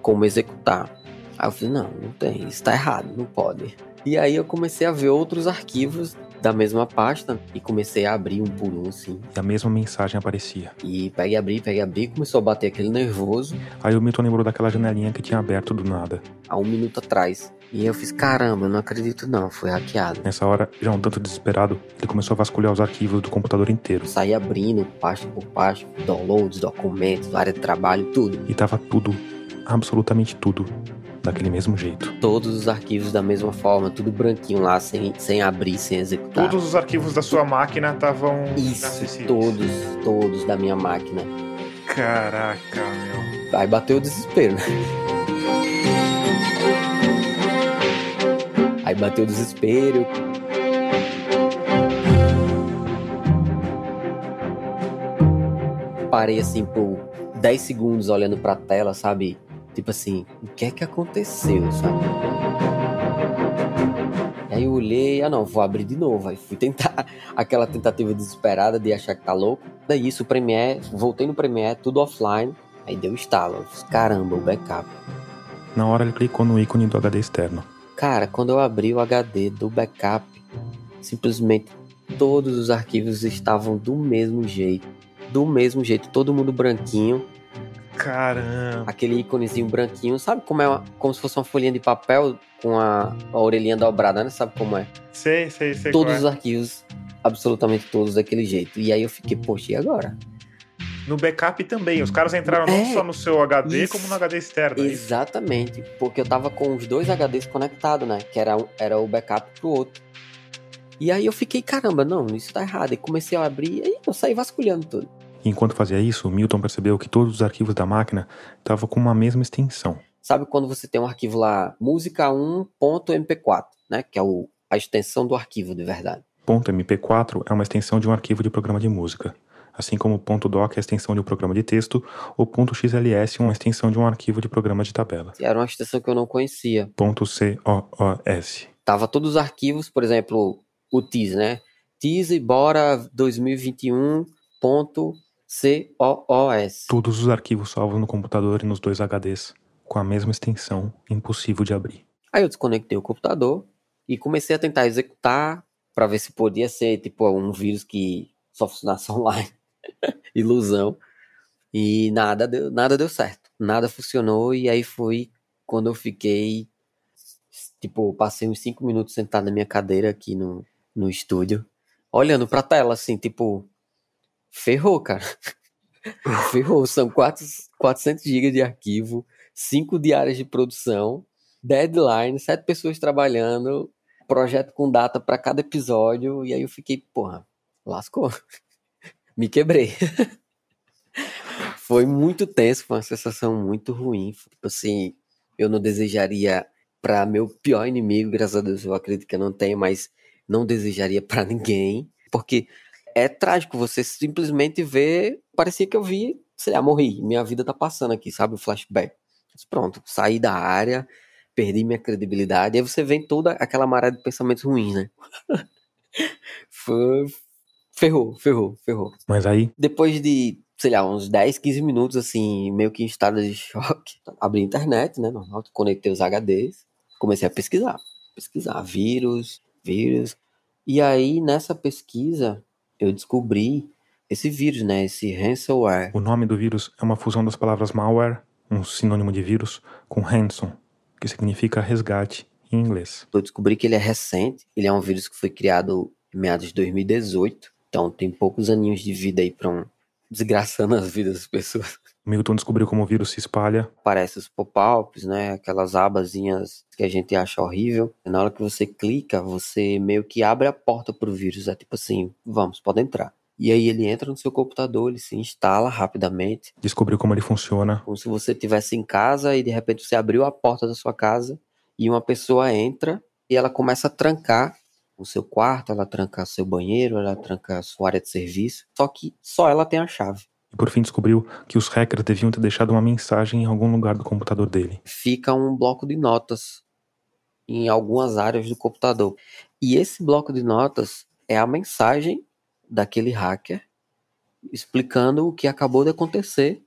como executar. Aí eu falei, não, não tem, isso tá errado, não pode. E aí eu comecei a ver outros arquivos da mesma pasta e comecei a abrir um por um, assim. E a mesma mensagem aparecia. E peguei, abri, peguei, abri, começou a bater aquele nervoso. Aí o Milton lembrou daquela janelinha que tinha aberto do nada. Há um minuto atrás. E eu fiz, caramba, eu não acredito não, foi hackeado. Nessa hora, já um tanto desesperado, ele começou a vasculhar os arquivos do computador inteiro. Saí abrindo pasta por pasta, downloads, documentos, área de trabalho, tudo. E tava tudo, absolutamente tudo, daquele mesmo jeito. Todos os arquivos da mesma forma, tudo branquinho lá, sem, sem abrir, sem executar. Todos os arquivos da sua máquina estavam Isso, todos, todos da minha máquina. Caraca, meu. Aí bateu o desespero, né? Aí bateu o desespero. Parei assim por 10 segundos olhando pra tela, sabe? Tipo assim, o que é que aconteceu, sabe? Aí eu olhei, ah não, vou abrir de novo. Aí fui tentar aquela tentativa desesperada de achar que tá louco. Daí isso, o Premiere, voltei no Premiere, tudo offline. Aí deu estalo. Caramba, o backup. Na hora ele clicou no ícone do HD externo. Cara, quando eu abri o HD do backup, simplesmente todos os arquivos estavam do mesmo jeito. Do mesmo jeito, todo mundo branquinho. Caramba. Aquele íconezinho branquinho, sabe como é? Uma, como se fosse uma folhinha de papel com a, a orelhinha dobrada, né? Sabe como é? Sei, sei, sei. Todos qual os é. arquivos, absolutamente todos daquele jeito. E aí eu fiquei, poxa, e agora? No backup também. Os caras entraram não É, só no seu HD, isso. como no HD externo. é isso? Exatamente, porque eu tava com os dois HDs conectados, né? Que era, era o backup pro outro. E aí eu fiquei, caramba, não, isso tá errado. E comecei a abrir e eu saí vasculhando tudo. Enquanto fazia isso, o Milton percebeu que todos os arquivos da máquina estavam com uma mesma extensão. Sabe quando você tem um arquivo lá, música 1.mp4, né? Que é o, a extensão do arquivo de verdade. .mp4 é uma extensão de um arquivo de programa de música, assim como .doc é a extensão de um programa de texto, ou .xls é uma extensão de um arquivo de programa de tabela. Era uma extensão que eu não conhecia. .coos. Tava todos os arquivos, por exemplo, o TIS, né? TIS e bora 2021.coos. Todos os arquivos salvos no computador e nos dois HDs, com a mesma extensão, impossível de abrir. Aí eu desconectei o computador e comecei a tentar executar para ver se podia ser tipo um vírus que só funcionasse online. Ilusão. E nada deu, nada deu certo. Nada funcionou e aí foi quando eu fiquei tipo, passei uns 5 minutos sentado na minha cadeira aqui no, no estúdio, olhando pra tela assim, tipo, ferrou, cara. ferrou, são 4, 400 GB de arquivo, 5 diárias de produção, deadline, 7 pessoas trabalhando, projeto com data pra cada episódio, e aí eu fiquei, porra, lascou. Me quebrei. foi muito tenso, foi uma sensação muito ruim. Tipo assim, eu não desejaria para meu pior inimigo, graças a Deus eu acredito que eu não tenho, mas não desejaria para ninguém, porque é trágico você simplesmente ver, parecia que eu vi, sei lá, morri, minha vida tá passando aqui, sabe, o flashback. Mas pronto, saí da área, perdi minha credibilidade, aí você vem toda aquela maré de pensamentos ruins, né? Foi... Ferrou, ferrou, ferrou. Mas aí, Depois de, sei lá, uns 10, 15 minutos, assim, meio que em estado de choque, abri a internet, né, normal, conectei os HDs, comecei a pesquisar. Pesquisar vírus, vírus. E aí, nessa pesquisa, eu descobri esse vírus, né, esse ransomware. o nome do vírus é uma fusão das palavras malware, um sinônimo de vírus, com ransom, que significa resgate em inglês. Eu descobri que ele é recente, ele é um vírus que foi criado em meados de 2018, então tem poucos aninhos de vida aí pra um... desgraçando as vidas das pessoas. Milton descobriu como o vírus se espalha, aparece os pop-ups, né? Aquelas abazinhas que a gente acha horrível. Na hora que você clica, você meio que abre a porta pro vírus. É tipo assim, vamos, pode entrar. E aí ele entra no seu computador, ele se instala rapidamente, descobriu como ele funciona, como se você estivesse em casa e de repente você abriu a porta da sua casa e uma pessoa entra e ela começa a trancar o seu quarto, ela tranca seu banheiro, ela tranca a sua área de serviço. Só que só ela tem a chave. e por fim descobriu que os hackers deviam ter deixado uma mensagem em algum lugar do computador dele. fica um bloco de notas em algumas áreas do computador. E esse bloco de notas é a mensagem daquele hacker explicando o que acabou de acontecer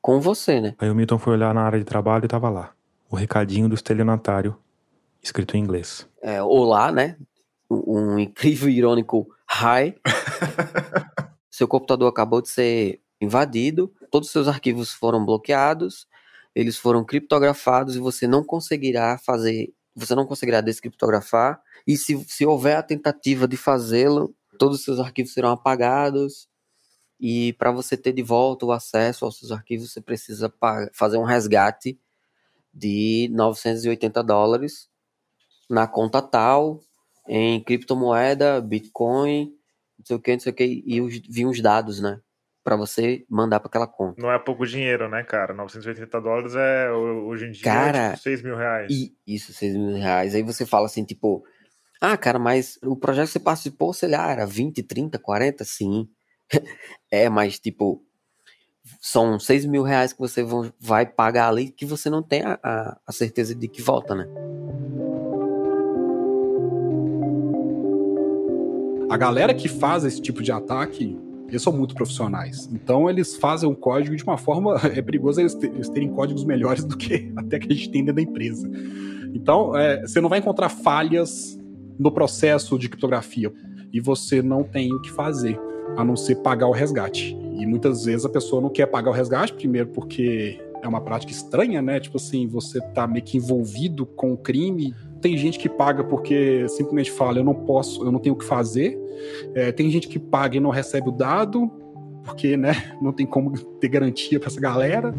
com você, né? Aí o Milton foi olhar na área de trabalho e tava lá, o recadinho do estelionatário, escrito em inglês. É, olá, né? Um incrível e irônico hi. Seu computador acabou de ser invadido, todos os seus arquivos foram bloqueados, eles foram criptografados e você não conseguirá fazer, você não conseguirá descriptografar. E se, se houver a tentativa de fazê-lo, todos os seus arquivos serão apagados. E para você ter de volta o acesso aos seus arquivos, você precisa fazer um resgate de 980 dólares na conta tal, em criptomoeda, Bitcoin, não sei o que, não sei o que, e os, vinham os dados, né? para você mandar para aquela conta. Não é pouco dinheiro, né, cara? 980 dólares é hoje em dia Cara, é tipo 6 mil reais. E isso, 6 mil reais. Aí você fala assim, tipo, ah, cara, mas o projeto que você participou, sei lá, era 20, 30, 40? Sim. é, mas tipo, são 6 mil reais que você vai pagar ali que você não tem a, a- a certeza de que volta, né? A galera que faz esse tipo de ataque, eles são muito profissionais. Então eles fazem um código de uma forma. É perigoso eles terem códigos melhores do que até que a gente tem dentro da empresa. Então, é, você não vai encontrar falhas no processo de criptografia. E você não tem o que fazer, a não ser pagar o resgate. E muitas vezes a pessoa não quer pagar o resgate, primeiro porque é uma prática estranha, né? Tipo assim, você tá meio que envolvido com o crime. Tem gente que paga porque simplesmente fala, eu não posso, eu não tenho o que fazer. É, tem gente que paga e não recebe o dado, porque, né, não tem como ter garantia pra essa galera.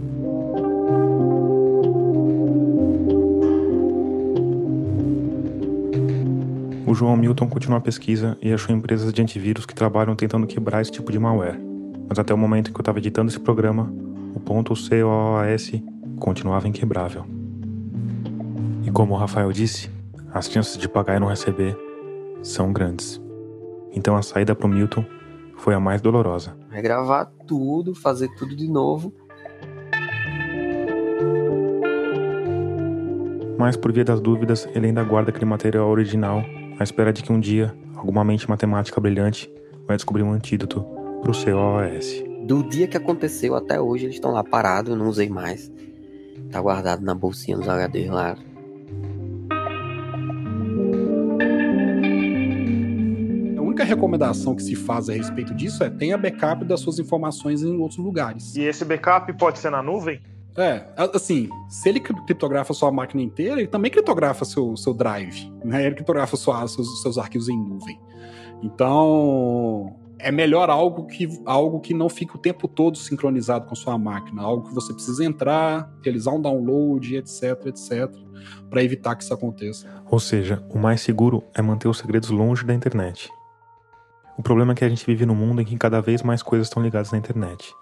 O João Milton continua a pesquisa e achou empresas de antivírus que trabalham tentando quebrar esse tipo de malware. Mas até o momento em que eu estava editando esse programa, o ponto COAS continuava inquebrável. E como o Rafael disse, as chances de pagar e não receber são grandes. Então a saída para o Milton foi a mais dolorosa. Regravar tudo, fazer tudo de novo. Mas por via das dúvidas, ele ainda guarda aquele material original à espera de que um dia alguma mente matemática brilhante vai descobrir um antídoto para o COAS. Do dia que aconteceu até hoje, eles estão lá parados, eu não usei mais. Tá guardado na bolsinha dos HDs lá. Única recomendação que se faz a respeito disso é tenha backup das suas informações em outros lugares. E esse backup pode ser na nuvem? É, assim, se ele cri- criptografa sua máquina inteira, ele também criptografa seu, seu drive, né? Ele criptografa sua, seus, seus arquivos em nuvem. Então, é melhor algo que, algo que não fique o tempo todo sincronizado com sua máquina, algo que você precisa entrar, realizar um download, etc, etc, para evitar que isso aconteça. Ou seja, o mais seguro é manter os segredos longe da internet. O problema é que a gente vive num mundo em que cada vez mais coisas estão ligadas na internet.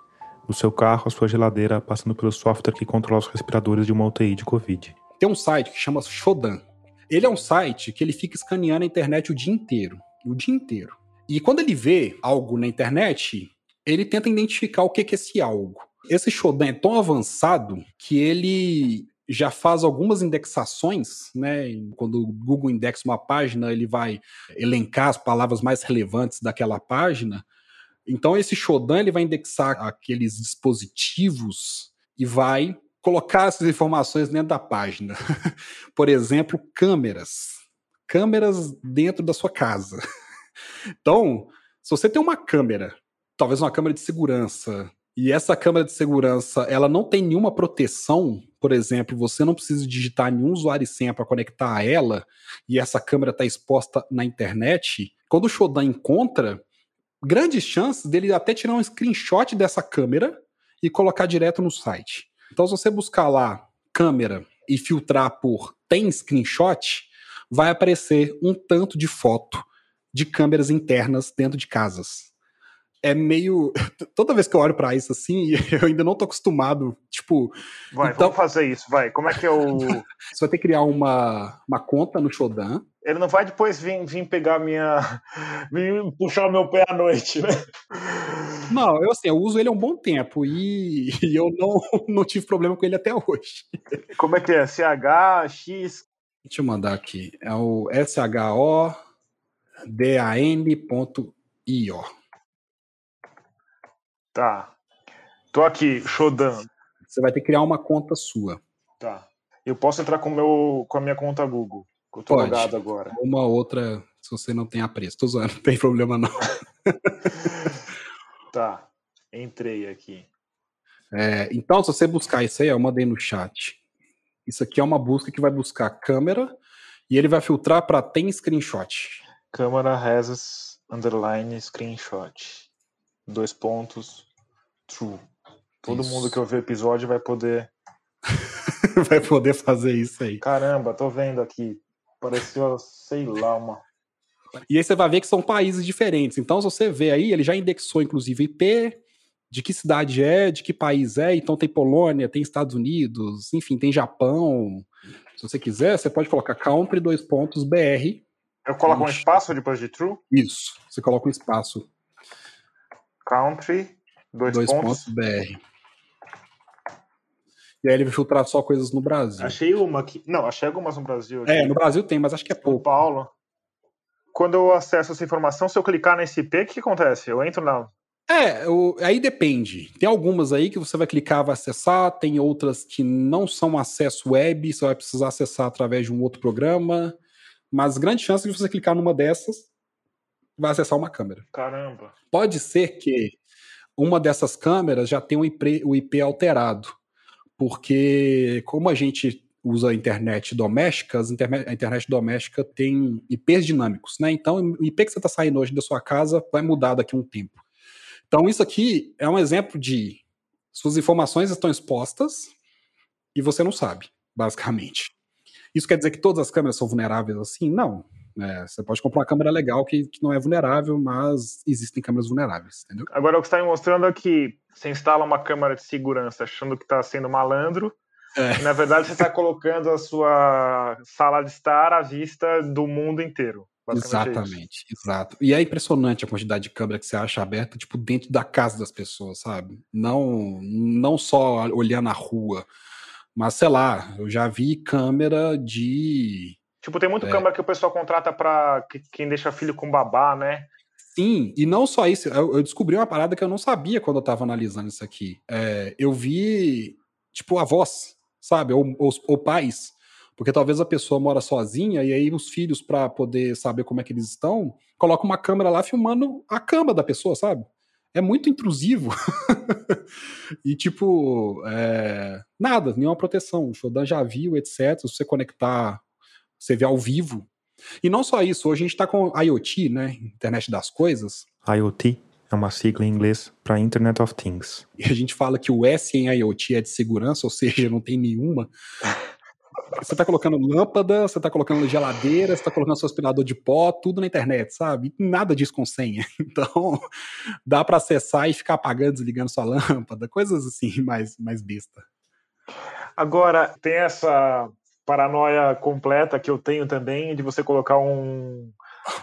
Do seu carro à sua geladeira, passando pelo software que controla os respiradores de uma UTI de Covid. Tem um site que chama Shodan. Ele é um site que ele fica escaneando a internet o dia inteiro. O dia inteiro. E quando ele vê algo na internet, ele tenta identificar o que que é esse algo. Esse Shodan é tão avançado que ele já faz algumas indexações, né? Quando o Google indexa uma página, ele vai elencar as palavras mais relevantes daquela página. Então esse Shodan ele vai indexar aqueles dispositivos e vai colocar essas informações dentro da página. Por exemplo, câmeras. Câmeras dentro da sua casa. Então, se você tem uma câmera, talvez uma câmera de segurança, e essa câmera de segurança ela não tem nenhuma proteção, por exemplo, você não precisa digitar nenhum usuário e senha para conectar a ela, e essa câmera está exposta na internet, quando o Shodan encontra, grandes chances dele até tirar um screenshot dessa câmera e colocar direto no site. Então, se você buscar lá câmera e filtrar por tem screenshot, vai aparecer um tanto de foto de câmeras internas dentro de casas. É meio. Toda vez que eu olho pra isso assim, eu ainda não tô acostumado. Tipo, Vai, Então- vamos fazer isso, vai. Como é que eu. você vai ter que criar uma, uma conta no Shodan. Ele não vai depois vir, vir pegar minha. vir puxar o meu pé à noite, né? Não, eu assim, eu uso ele há um bom tempo e, e eu não, não tive problema com ele até hoje. Como é que é? CH, Deixa eu mandar aqui. É o shodan.io. Tá. Tô aqui, Shodan. Você vai ter que criar uma conta sua. Tá. Eu posso entrar com, meu, com a minha conta Google. Eu tô Pode. logado agora. Uma outra, se você não tem apreço. Tô zoando, não tem problema não. Tá. Entrei aqui. É, então, se você buscar isso aí, eu mandei no chat. Isso aqui é uma busca que vai buscar câmera e ele vai filtrar para tem screenshot. Câmara has underline screenshot. Dois pontos. True. Todo Isso. mundo que ouvir o episódio vai poder. vai poder fazer isso aí. Caramba, tô vendo aqui. Pareceu, sei lá, uma. E aí você vai ver que são países diferentes. Então, se você vê aí, ele já indexou inclusive IP de que cidade é, de que país é. Então tem Polônia, tem Estados Unidos, enfim, tem Japão. Se você quiser, você pode colocar country dois pontos BR. Eu coloco um espaço depois de true? Isso. Você coloca um espaço. Country dois, dois pontos. pontos BR. E aí ele vai filtrar só coisas no Brasil. Achei uma aqui. Não, achei algumas no Brasil. Aqui. É, no Brasil tem, mas acho que é pouco. São Paulo. Quando eu acesso essa informação, se eu clicar nesse IP, o que acontece? Eu entro na. É, o, aí depende. Tem algumas aí que você vai clicar, vai acessar, tem outras que não são acesso web, você vai precisar acessar através de um outro programa. Mas grande chance de você clicar numa dessas, vai acessar uma câmera. Caramba. Pode ser que uma dessas câmeras já tenha o IP, o IP alterado porque como a gente usa a internet doméstica, a internet doméstica tem IPs dinâmicos, né? Então, o IP que você está saindo hoje da sua casa vai mudar daqui a um tempo. Então, isso aqui é um exemplo de suas informações estão expostas e você não sabe, basicamente. Isso quer dizer que todas as câmeras são vulneráveis assim? Não. É, você pode comprar uma câmera legal que, que, não é vulnerável, mas existem câmeras vulneráveis, entendeu? Agora, o que está me mostrando é que você instala uma câmera de segurança achando que está sendo malandro, é. na verdade você está colocando a sua sala de estar à vista do mundo inteiro. É Exatamente, é exato. E é impressionante a quantidade de câmera que você acha aberta, tipo, dentro da casa das pessoas, sabe? Não, não só olhando a rua, mas sei lá, eu já vi câmera de Tipo, tem muito é. câmera que o pessoal contrata pra quem deixa filho com babá, né? Sim, e não só isso, eu, descobri uma parada que eu não sabia quando eu tava analisando isso aqui. É, eu vi, tipo, avós, sabe? Ou, ou, ou, pais. Porque talvez a pessoa mora sozinha e aí os filhos, para poder saber como é que eles estão, colocam uma câmera lá filmando a cama da pessoa, sabe? É muito intrusivo. e, tipo, é, nada, nenhuma proteção. O Shodan já viu, etc. Se você conectar você vê ao vivo. E não só isso, hoje a gente está com IoT, né? Internet das coisas. IoT é uma sigla em inglês para Internet of Things. E a gente fala que o S em IoT é de segurança, ou seja, não tem nenhuma. Você está colocando lâmpada, você está colocando geladeira, você está colocando seu aspirador de pó, tudo na internet, sabe? Nada disso com senha. Então, dá para acessar e ficar apagando, desligando sua lâmpada, coisas assim, mais, mais besta. Agora, tem essa paranoia completa que eu tenho também de você colocar um,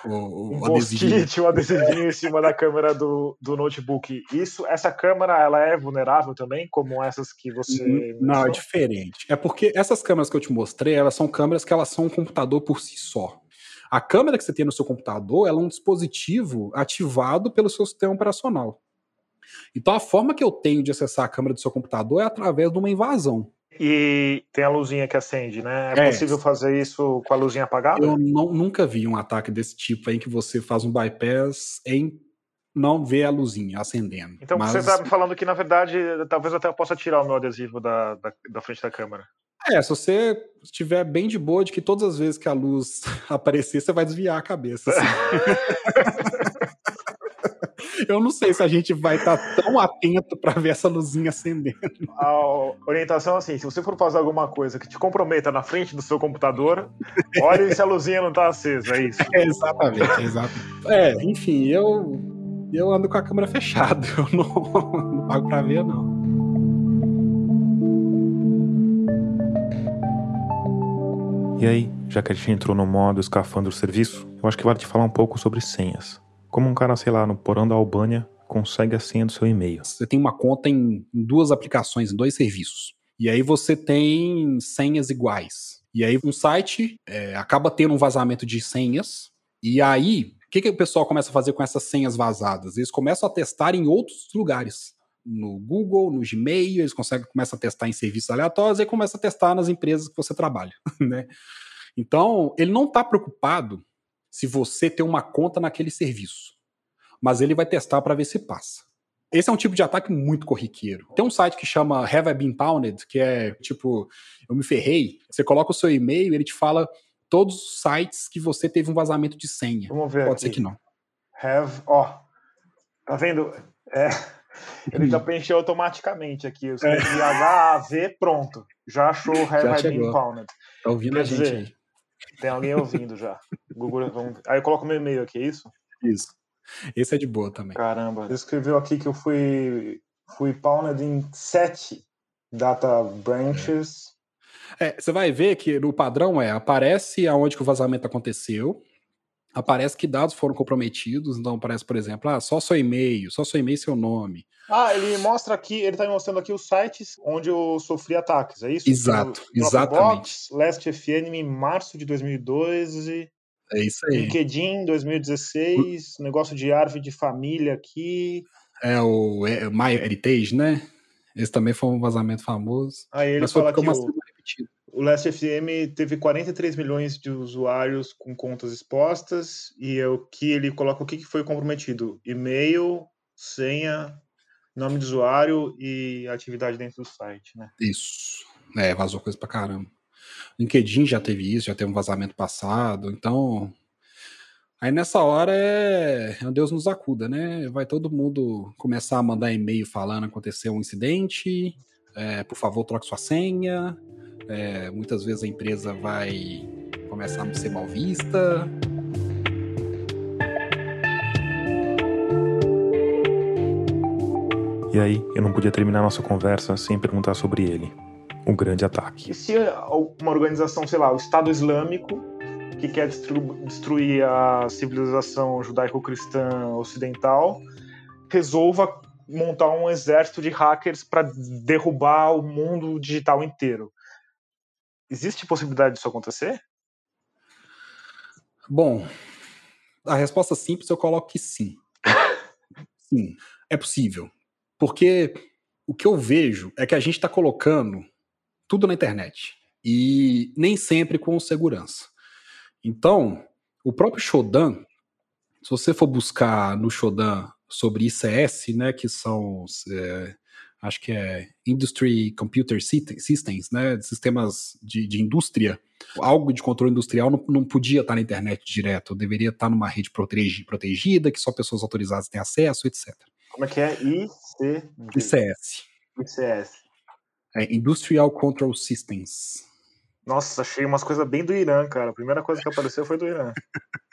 o, um post-it, um adesivinho em cima da câmera do, do notebook. Isso, essa câmera, ela é vulnerável também, como essas que você Não, é diferente. É porque essas câmeras que eu te mostrei, elas são câmeras que elas são um computador por si só. A câmera que você tem no seu computador, ela é um dispositivo ativado pelo seu sistema operacional. Então a forma que eu tenho de acessar a câmera do seu computador é através de uma invasão. E tem a luzinha que acende, né? É, é, possível fazer isso com a luzinha apagada? Eu não, nunca vi um ataque desse tipo aí que você faz um bypass em não ver a luzinha acendendo. Então Mas... você está me falando que, na verdade, talvez até eu possa tirar o meu adesivo da, da, da frente da câmera. É, se você estiver bem de boa de que todas as vezes que a luz aparecer, você vai desviar a cabeça. Assim. Eu não sei se a gente vai estar tá tão atento para ver essa luzinha acendendo. A orientação é assim: se você for fazer alguma coisa que te comprometa na frente do seu computador, olhe se a luzinha não está acesa, é isso. É, exatamente, exato. É, enfim, eu, eu ando com a câmera fechada, eu não, não pago para ver, não. E aí, já que a gente entrou no modo escafandro serviço, eu acho que vale te falar um pouco sobre senhas. Como um cara, sei lá, no porão da Albânia consegue a senha do seu e-mail? Você tem uma conta em duas aplicações, em dois serviços. E aí você tem senhas iguais. E aí um site é, acaba tendo um vazamento de senhas. E aí, o que, que o pessoal começa a fazer com essas senhas vazadas? Eles começam a testar em outros lugares. No Google, no Gmail, eles conseguem, começam a testar em serviços aleatórios e começam a testar nas empresas que você trabalha. Né? Então, ele não está preocupado se você tem uma conta naquele serviço. Mas ele vai testar para ver se passa. Esse é um tipo de ataque muito corriqueiro. Tem um site que chama Have I Been Pounded, que é tipo, eu me ferrei. Você coloca o seu e-mail, ele te fala todos os sites que você teve um vazamento de senha. Vamos ver Pode aqui. ser que não. Have, ó. Tá vendo? É, ele já preencheu automaticamente aqui. Eu escrevi é. HAV, pronto. Já achou Have já I chegou. Been Pounded. Tá ouvindo Quer a gente dizer, aí. Tem alguém ouvindo já. Google, vamos... Aí eu coloco meu e-mail aqui, é isso? Isso. Esse é de boa também. Caramba. Ele escreveu aqui que eu fui fui pawned em sete data branches. É, você vai ver que o padrão é aparece aonde que o vazamento aconteceu, aparece que dados foram comprometidos, então aparece, por exemplo, ah, só seu e-mail, só seu e-mail e seu nome. Ah, ele mostra aqui, ele tá me mostrando aqui os sites onde eu sofri ataques, é isso? Exato, no, exatamente. Last.fm em março de 2012. É isso aí. LinkedIn 2016, o... negócio de árvore de família aqui. É o é, My Heritage, né? Esse também foi um vazamento famoso. Aí ele mas fala que o, o Last FM teve 43 milhões de usuários com contas expostas e é o que ele coloca o que foi comprometido: e-mail, senha, nome de usuário e atividade dentro do site, né? Isso. É, vazou coisa pra caramba. LinkedIn já teve isso, já teve um vazamento passado, então. Aí nessa hora é, é Deus nos acuda, né? Vai todo mundo começar a mandar e-mail falando aconteceu um incidente, é, por favor troque sua senha. É, muitas vezes a empresa vai começar a ser mal vista. E aí, eu não podia terminar nossa conversa sem perguntar sobre ele. Um grande ataque. E se uma organização, sei lá, o Estado Islâmico, que quer destruir a civilização judaico-cristã ocidental, resolva montar um exército de hackers para derrubar o mundo digital inteiro. Existe possibilidade disso acontecer? Bom, a resposta simples eu coloco que sim. sim, é possível. Porque o que eu vejo é que a gente está colocando tudo na internet e nem sempre com segurança. Então, o próprio Shodan, se você for buscar no Shodan sobre ICS, né, que são, é, acho que é Industry Computer Systems, né, sistemas de, de indústria, algo de controle industrial não, não, podia estar na internet direto, deveria estar numa rede protegida, que só pessoas autorizadas têm acesso, etc. Como é que é? IC... ICS. ICS. É Industrial Control Systems. Nossa, achei umas coisas bem do Irã, cara. A primeira coisa que apareceu foi do Irã.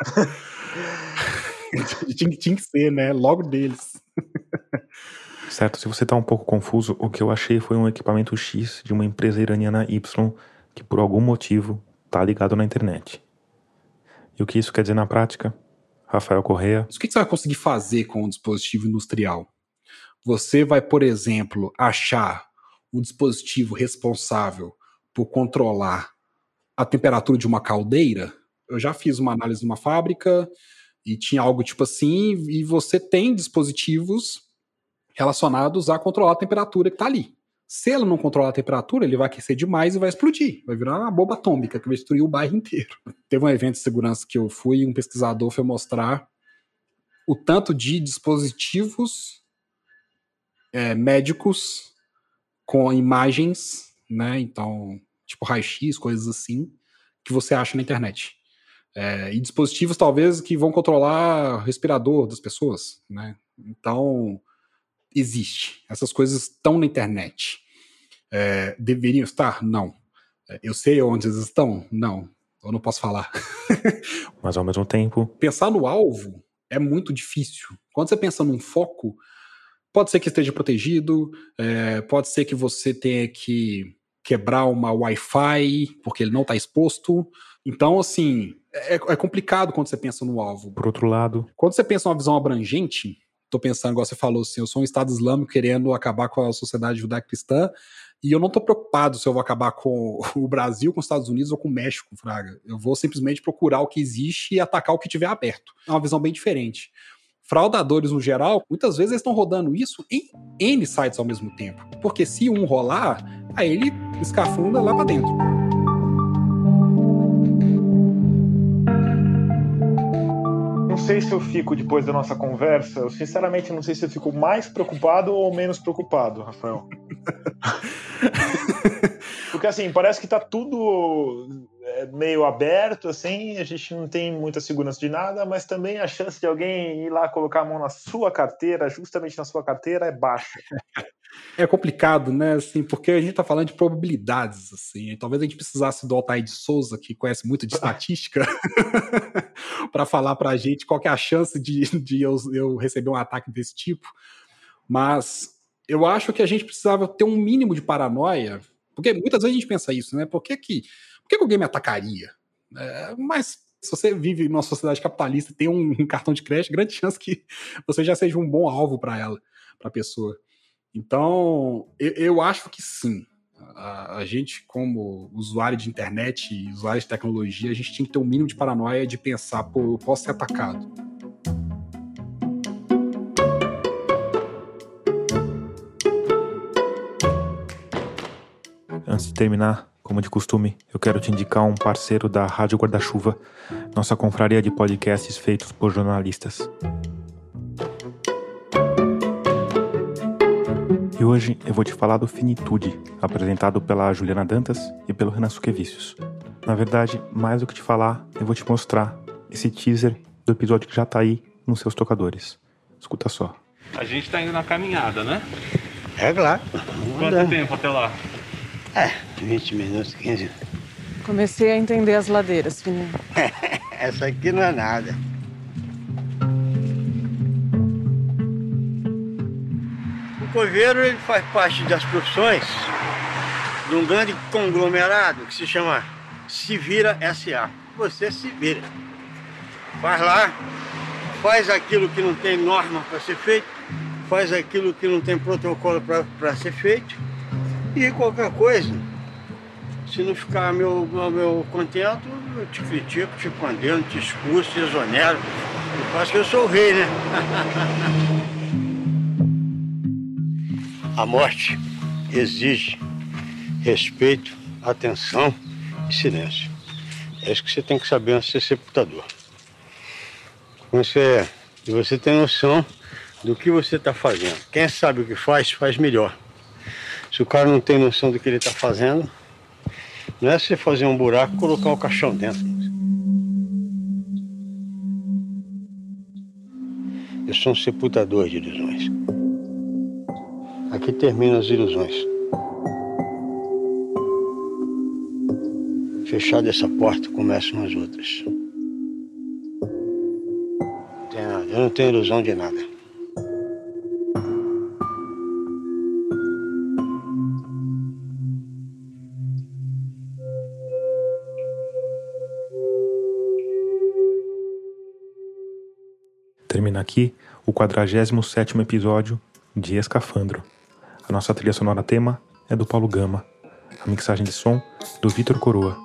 tinha, tinha que ser, né? Logo deles. Certo, se você está um pouco confuso, o que eu achei foi um equipamento X de uma empresa iraniana Y que por algum motivo está ligado na internet. E o que isso quer dizer na prática? Rafael Correa. O que você vai conseguir fazer com um dispositivo industrial? Você vai, por exemplo, achar o dispositivo responsável por controlar a temperatura de uma caldeira? Eu já fiz uma análise numa fábrica e tinha algo tipo assim, e você tem dispositivos relacionados a controlar a temperatura que está ali. Se ela não controlar a temperatura, ele vai aquecer demais e vai explodir. Vai virar uma bomba atômica que vai destruir o bairro inteiro. Teve um evento de segurança que eu fui e um pesquisador foi mostrar o tanto de dispositivos é, médicos com imagens, né? Então, tipo raio-x, coisas assim, que você acha na internet. É, e dispositivos, talvez, que vão controlar o respirador das pessoas, né? Então, existe. Essas coisas estão na internet. É, deveriam estar? Não. É, eu sei onde eles estão? Não. Eu não posso falar. Mas ao mesmo tempo. Pensar no alvo é muito difícil. Quando você pensa num foco, pode ser que esteja protegido, é, pode ser que você tenha que quebrar uma Wi-Fi porque ele não está exposto. Então, assim, é, é, complicado quando você pensa no alvo. Por outro lado. Quando você pensa numa visão abrangente, tô pensando, igual você falou, assim, eu sou um Estado Islâmico querendo acabar com a sociedade judaico-cristã, e eu não tô preocupado se eu vou acabar com o Brasil, com os Estados Unidos ou com o México, Fraga. Eu vou simplesmente procurar o que existe e atacar o que tiver aberto. É uma visão bem diferente. Fraudadores, no geral, muitas vezes eles estão rodando isso em N sites ao mesmo tempo. Porque se um rolar, aí ele escafunda lá para dentro. Sei se eu fico, depois da nossa conversa, eu sinceramente não sei se eu fico mais preocupado ou menos preocupado, Rafael. Porque assim, parece que tá tudo meio aberto, assim, a gente não tem muita segurança de nada, mas também a chance de alguém ir lá colocar a mão na sua carteira, justamente na sua carteira, é baixa. É complicado, né? Assim, porque a gente está falando de probabilidades, assim. Talvez a gente precisasse do Altair de Souza, que conhece muito de estatística, para falar para a gente qual é a chance de, de eu, eu receber um ataque desse tipo. Mas eu acho que a gente precisava ter um mínimo de paranoia, porque muitas vezes a gente pensa isso, né? Por que, que, que, que alguém me atacaria? É, mas se você vive numa sociedade capitalista, tem um, um, cartão de crédito, grande chance que você já seja um bom alvo para ela, para a pessoa. Então, eu, eu, acho que sim. A, a, gente, como usuário de internet e usuário de tecnologia, a gente tinha que ter um mínimo de paranoia de pensar, pô, eu posso ser atacado. Antes de terminar, como de costume, eu quero te indicar um parceiro da Rádio Guarda-Chuva, nossa confraria de podcasts feitos por jornalistas. E hoje eu vou te falar do Finitude, apresentado pela Juliana Dantas e pelo Renan Suquevicius. Na verdade, mais do que te falar, eu vou te mostrar esse teaser do episódio que já tá aí nos seus tocadores. Escuta só. A gente tá indo na caminhada, né? É claro. Quanto tempo até lá? É, 20 minutos, 15. Comecei a entender as ladeiras, filhinho. Essa aqui não é nada. O coveiro ele faz parte das profissões de um grande conglomerado que se chama Se Vira SA. Você se vira. Faz lá, faz aquilo que não tem norma para ser feito, faz aquilo que não tem protocolo para ser feito e qualquer coisa, se não ficar meu, meu, contento, eu te critico, te condeno, te expulso, te exonero. Eu faço que eu sou o rei, né? A morte exige respeito, atenção e silêncio. É isso que você tem que saber antes de ser sepultador. Você, e você tem noção do que você está fazendo. Quem sabe o que faz, faz melhor. Se o cara não tem noção do que ele está fazendo, não é você fazer um buraco e colocar o caixão dentro. Eu sou um sepultador de ilusões. Aqui terminam as ilusões. Fechada essa porta, começam as outras. Eu não tenho ilusão de nada. Termina aqui o 47º episódio de Escafandro. A nossa trilha sonora tema é do Paulo Gama. A mixagem de som do Vitor Coroa.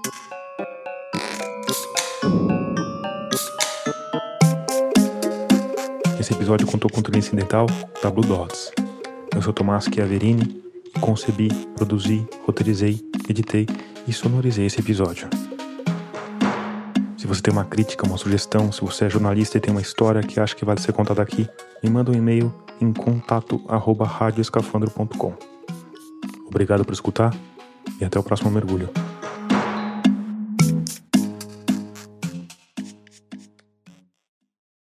Esse episódio contou com trilha incidental da Blue Dots. Eu sou Tomás Chiaverini e concebi, produzi, roteirizei, editei e sonorizei esse episódio. Se você tem uma crítica, uma sugestão, se você é jornalista e tem uma história que acha que vai ser contada aqui, me manda um e-mail em contato@radioescafandro.com. Obrigado por escutar e até o próximo mergulho.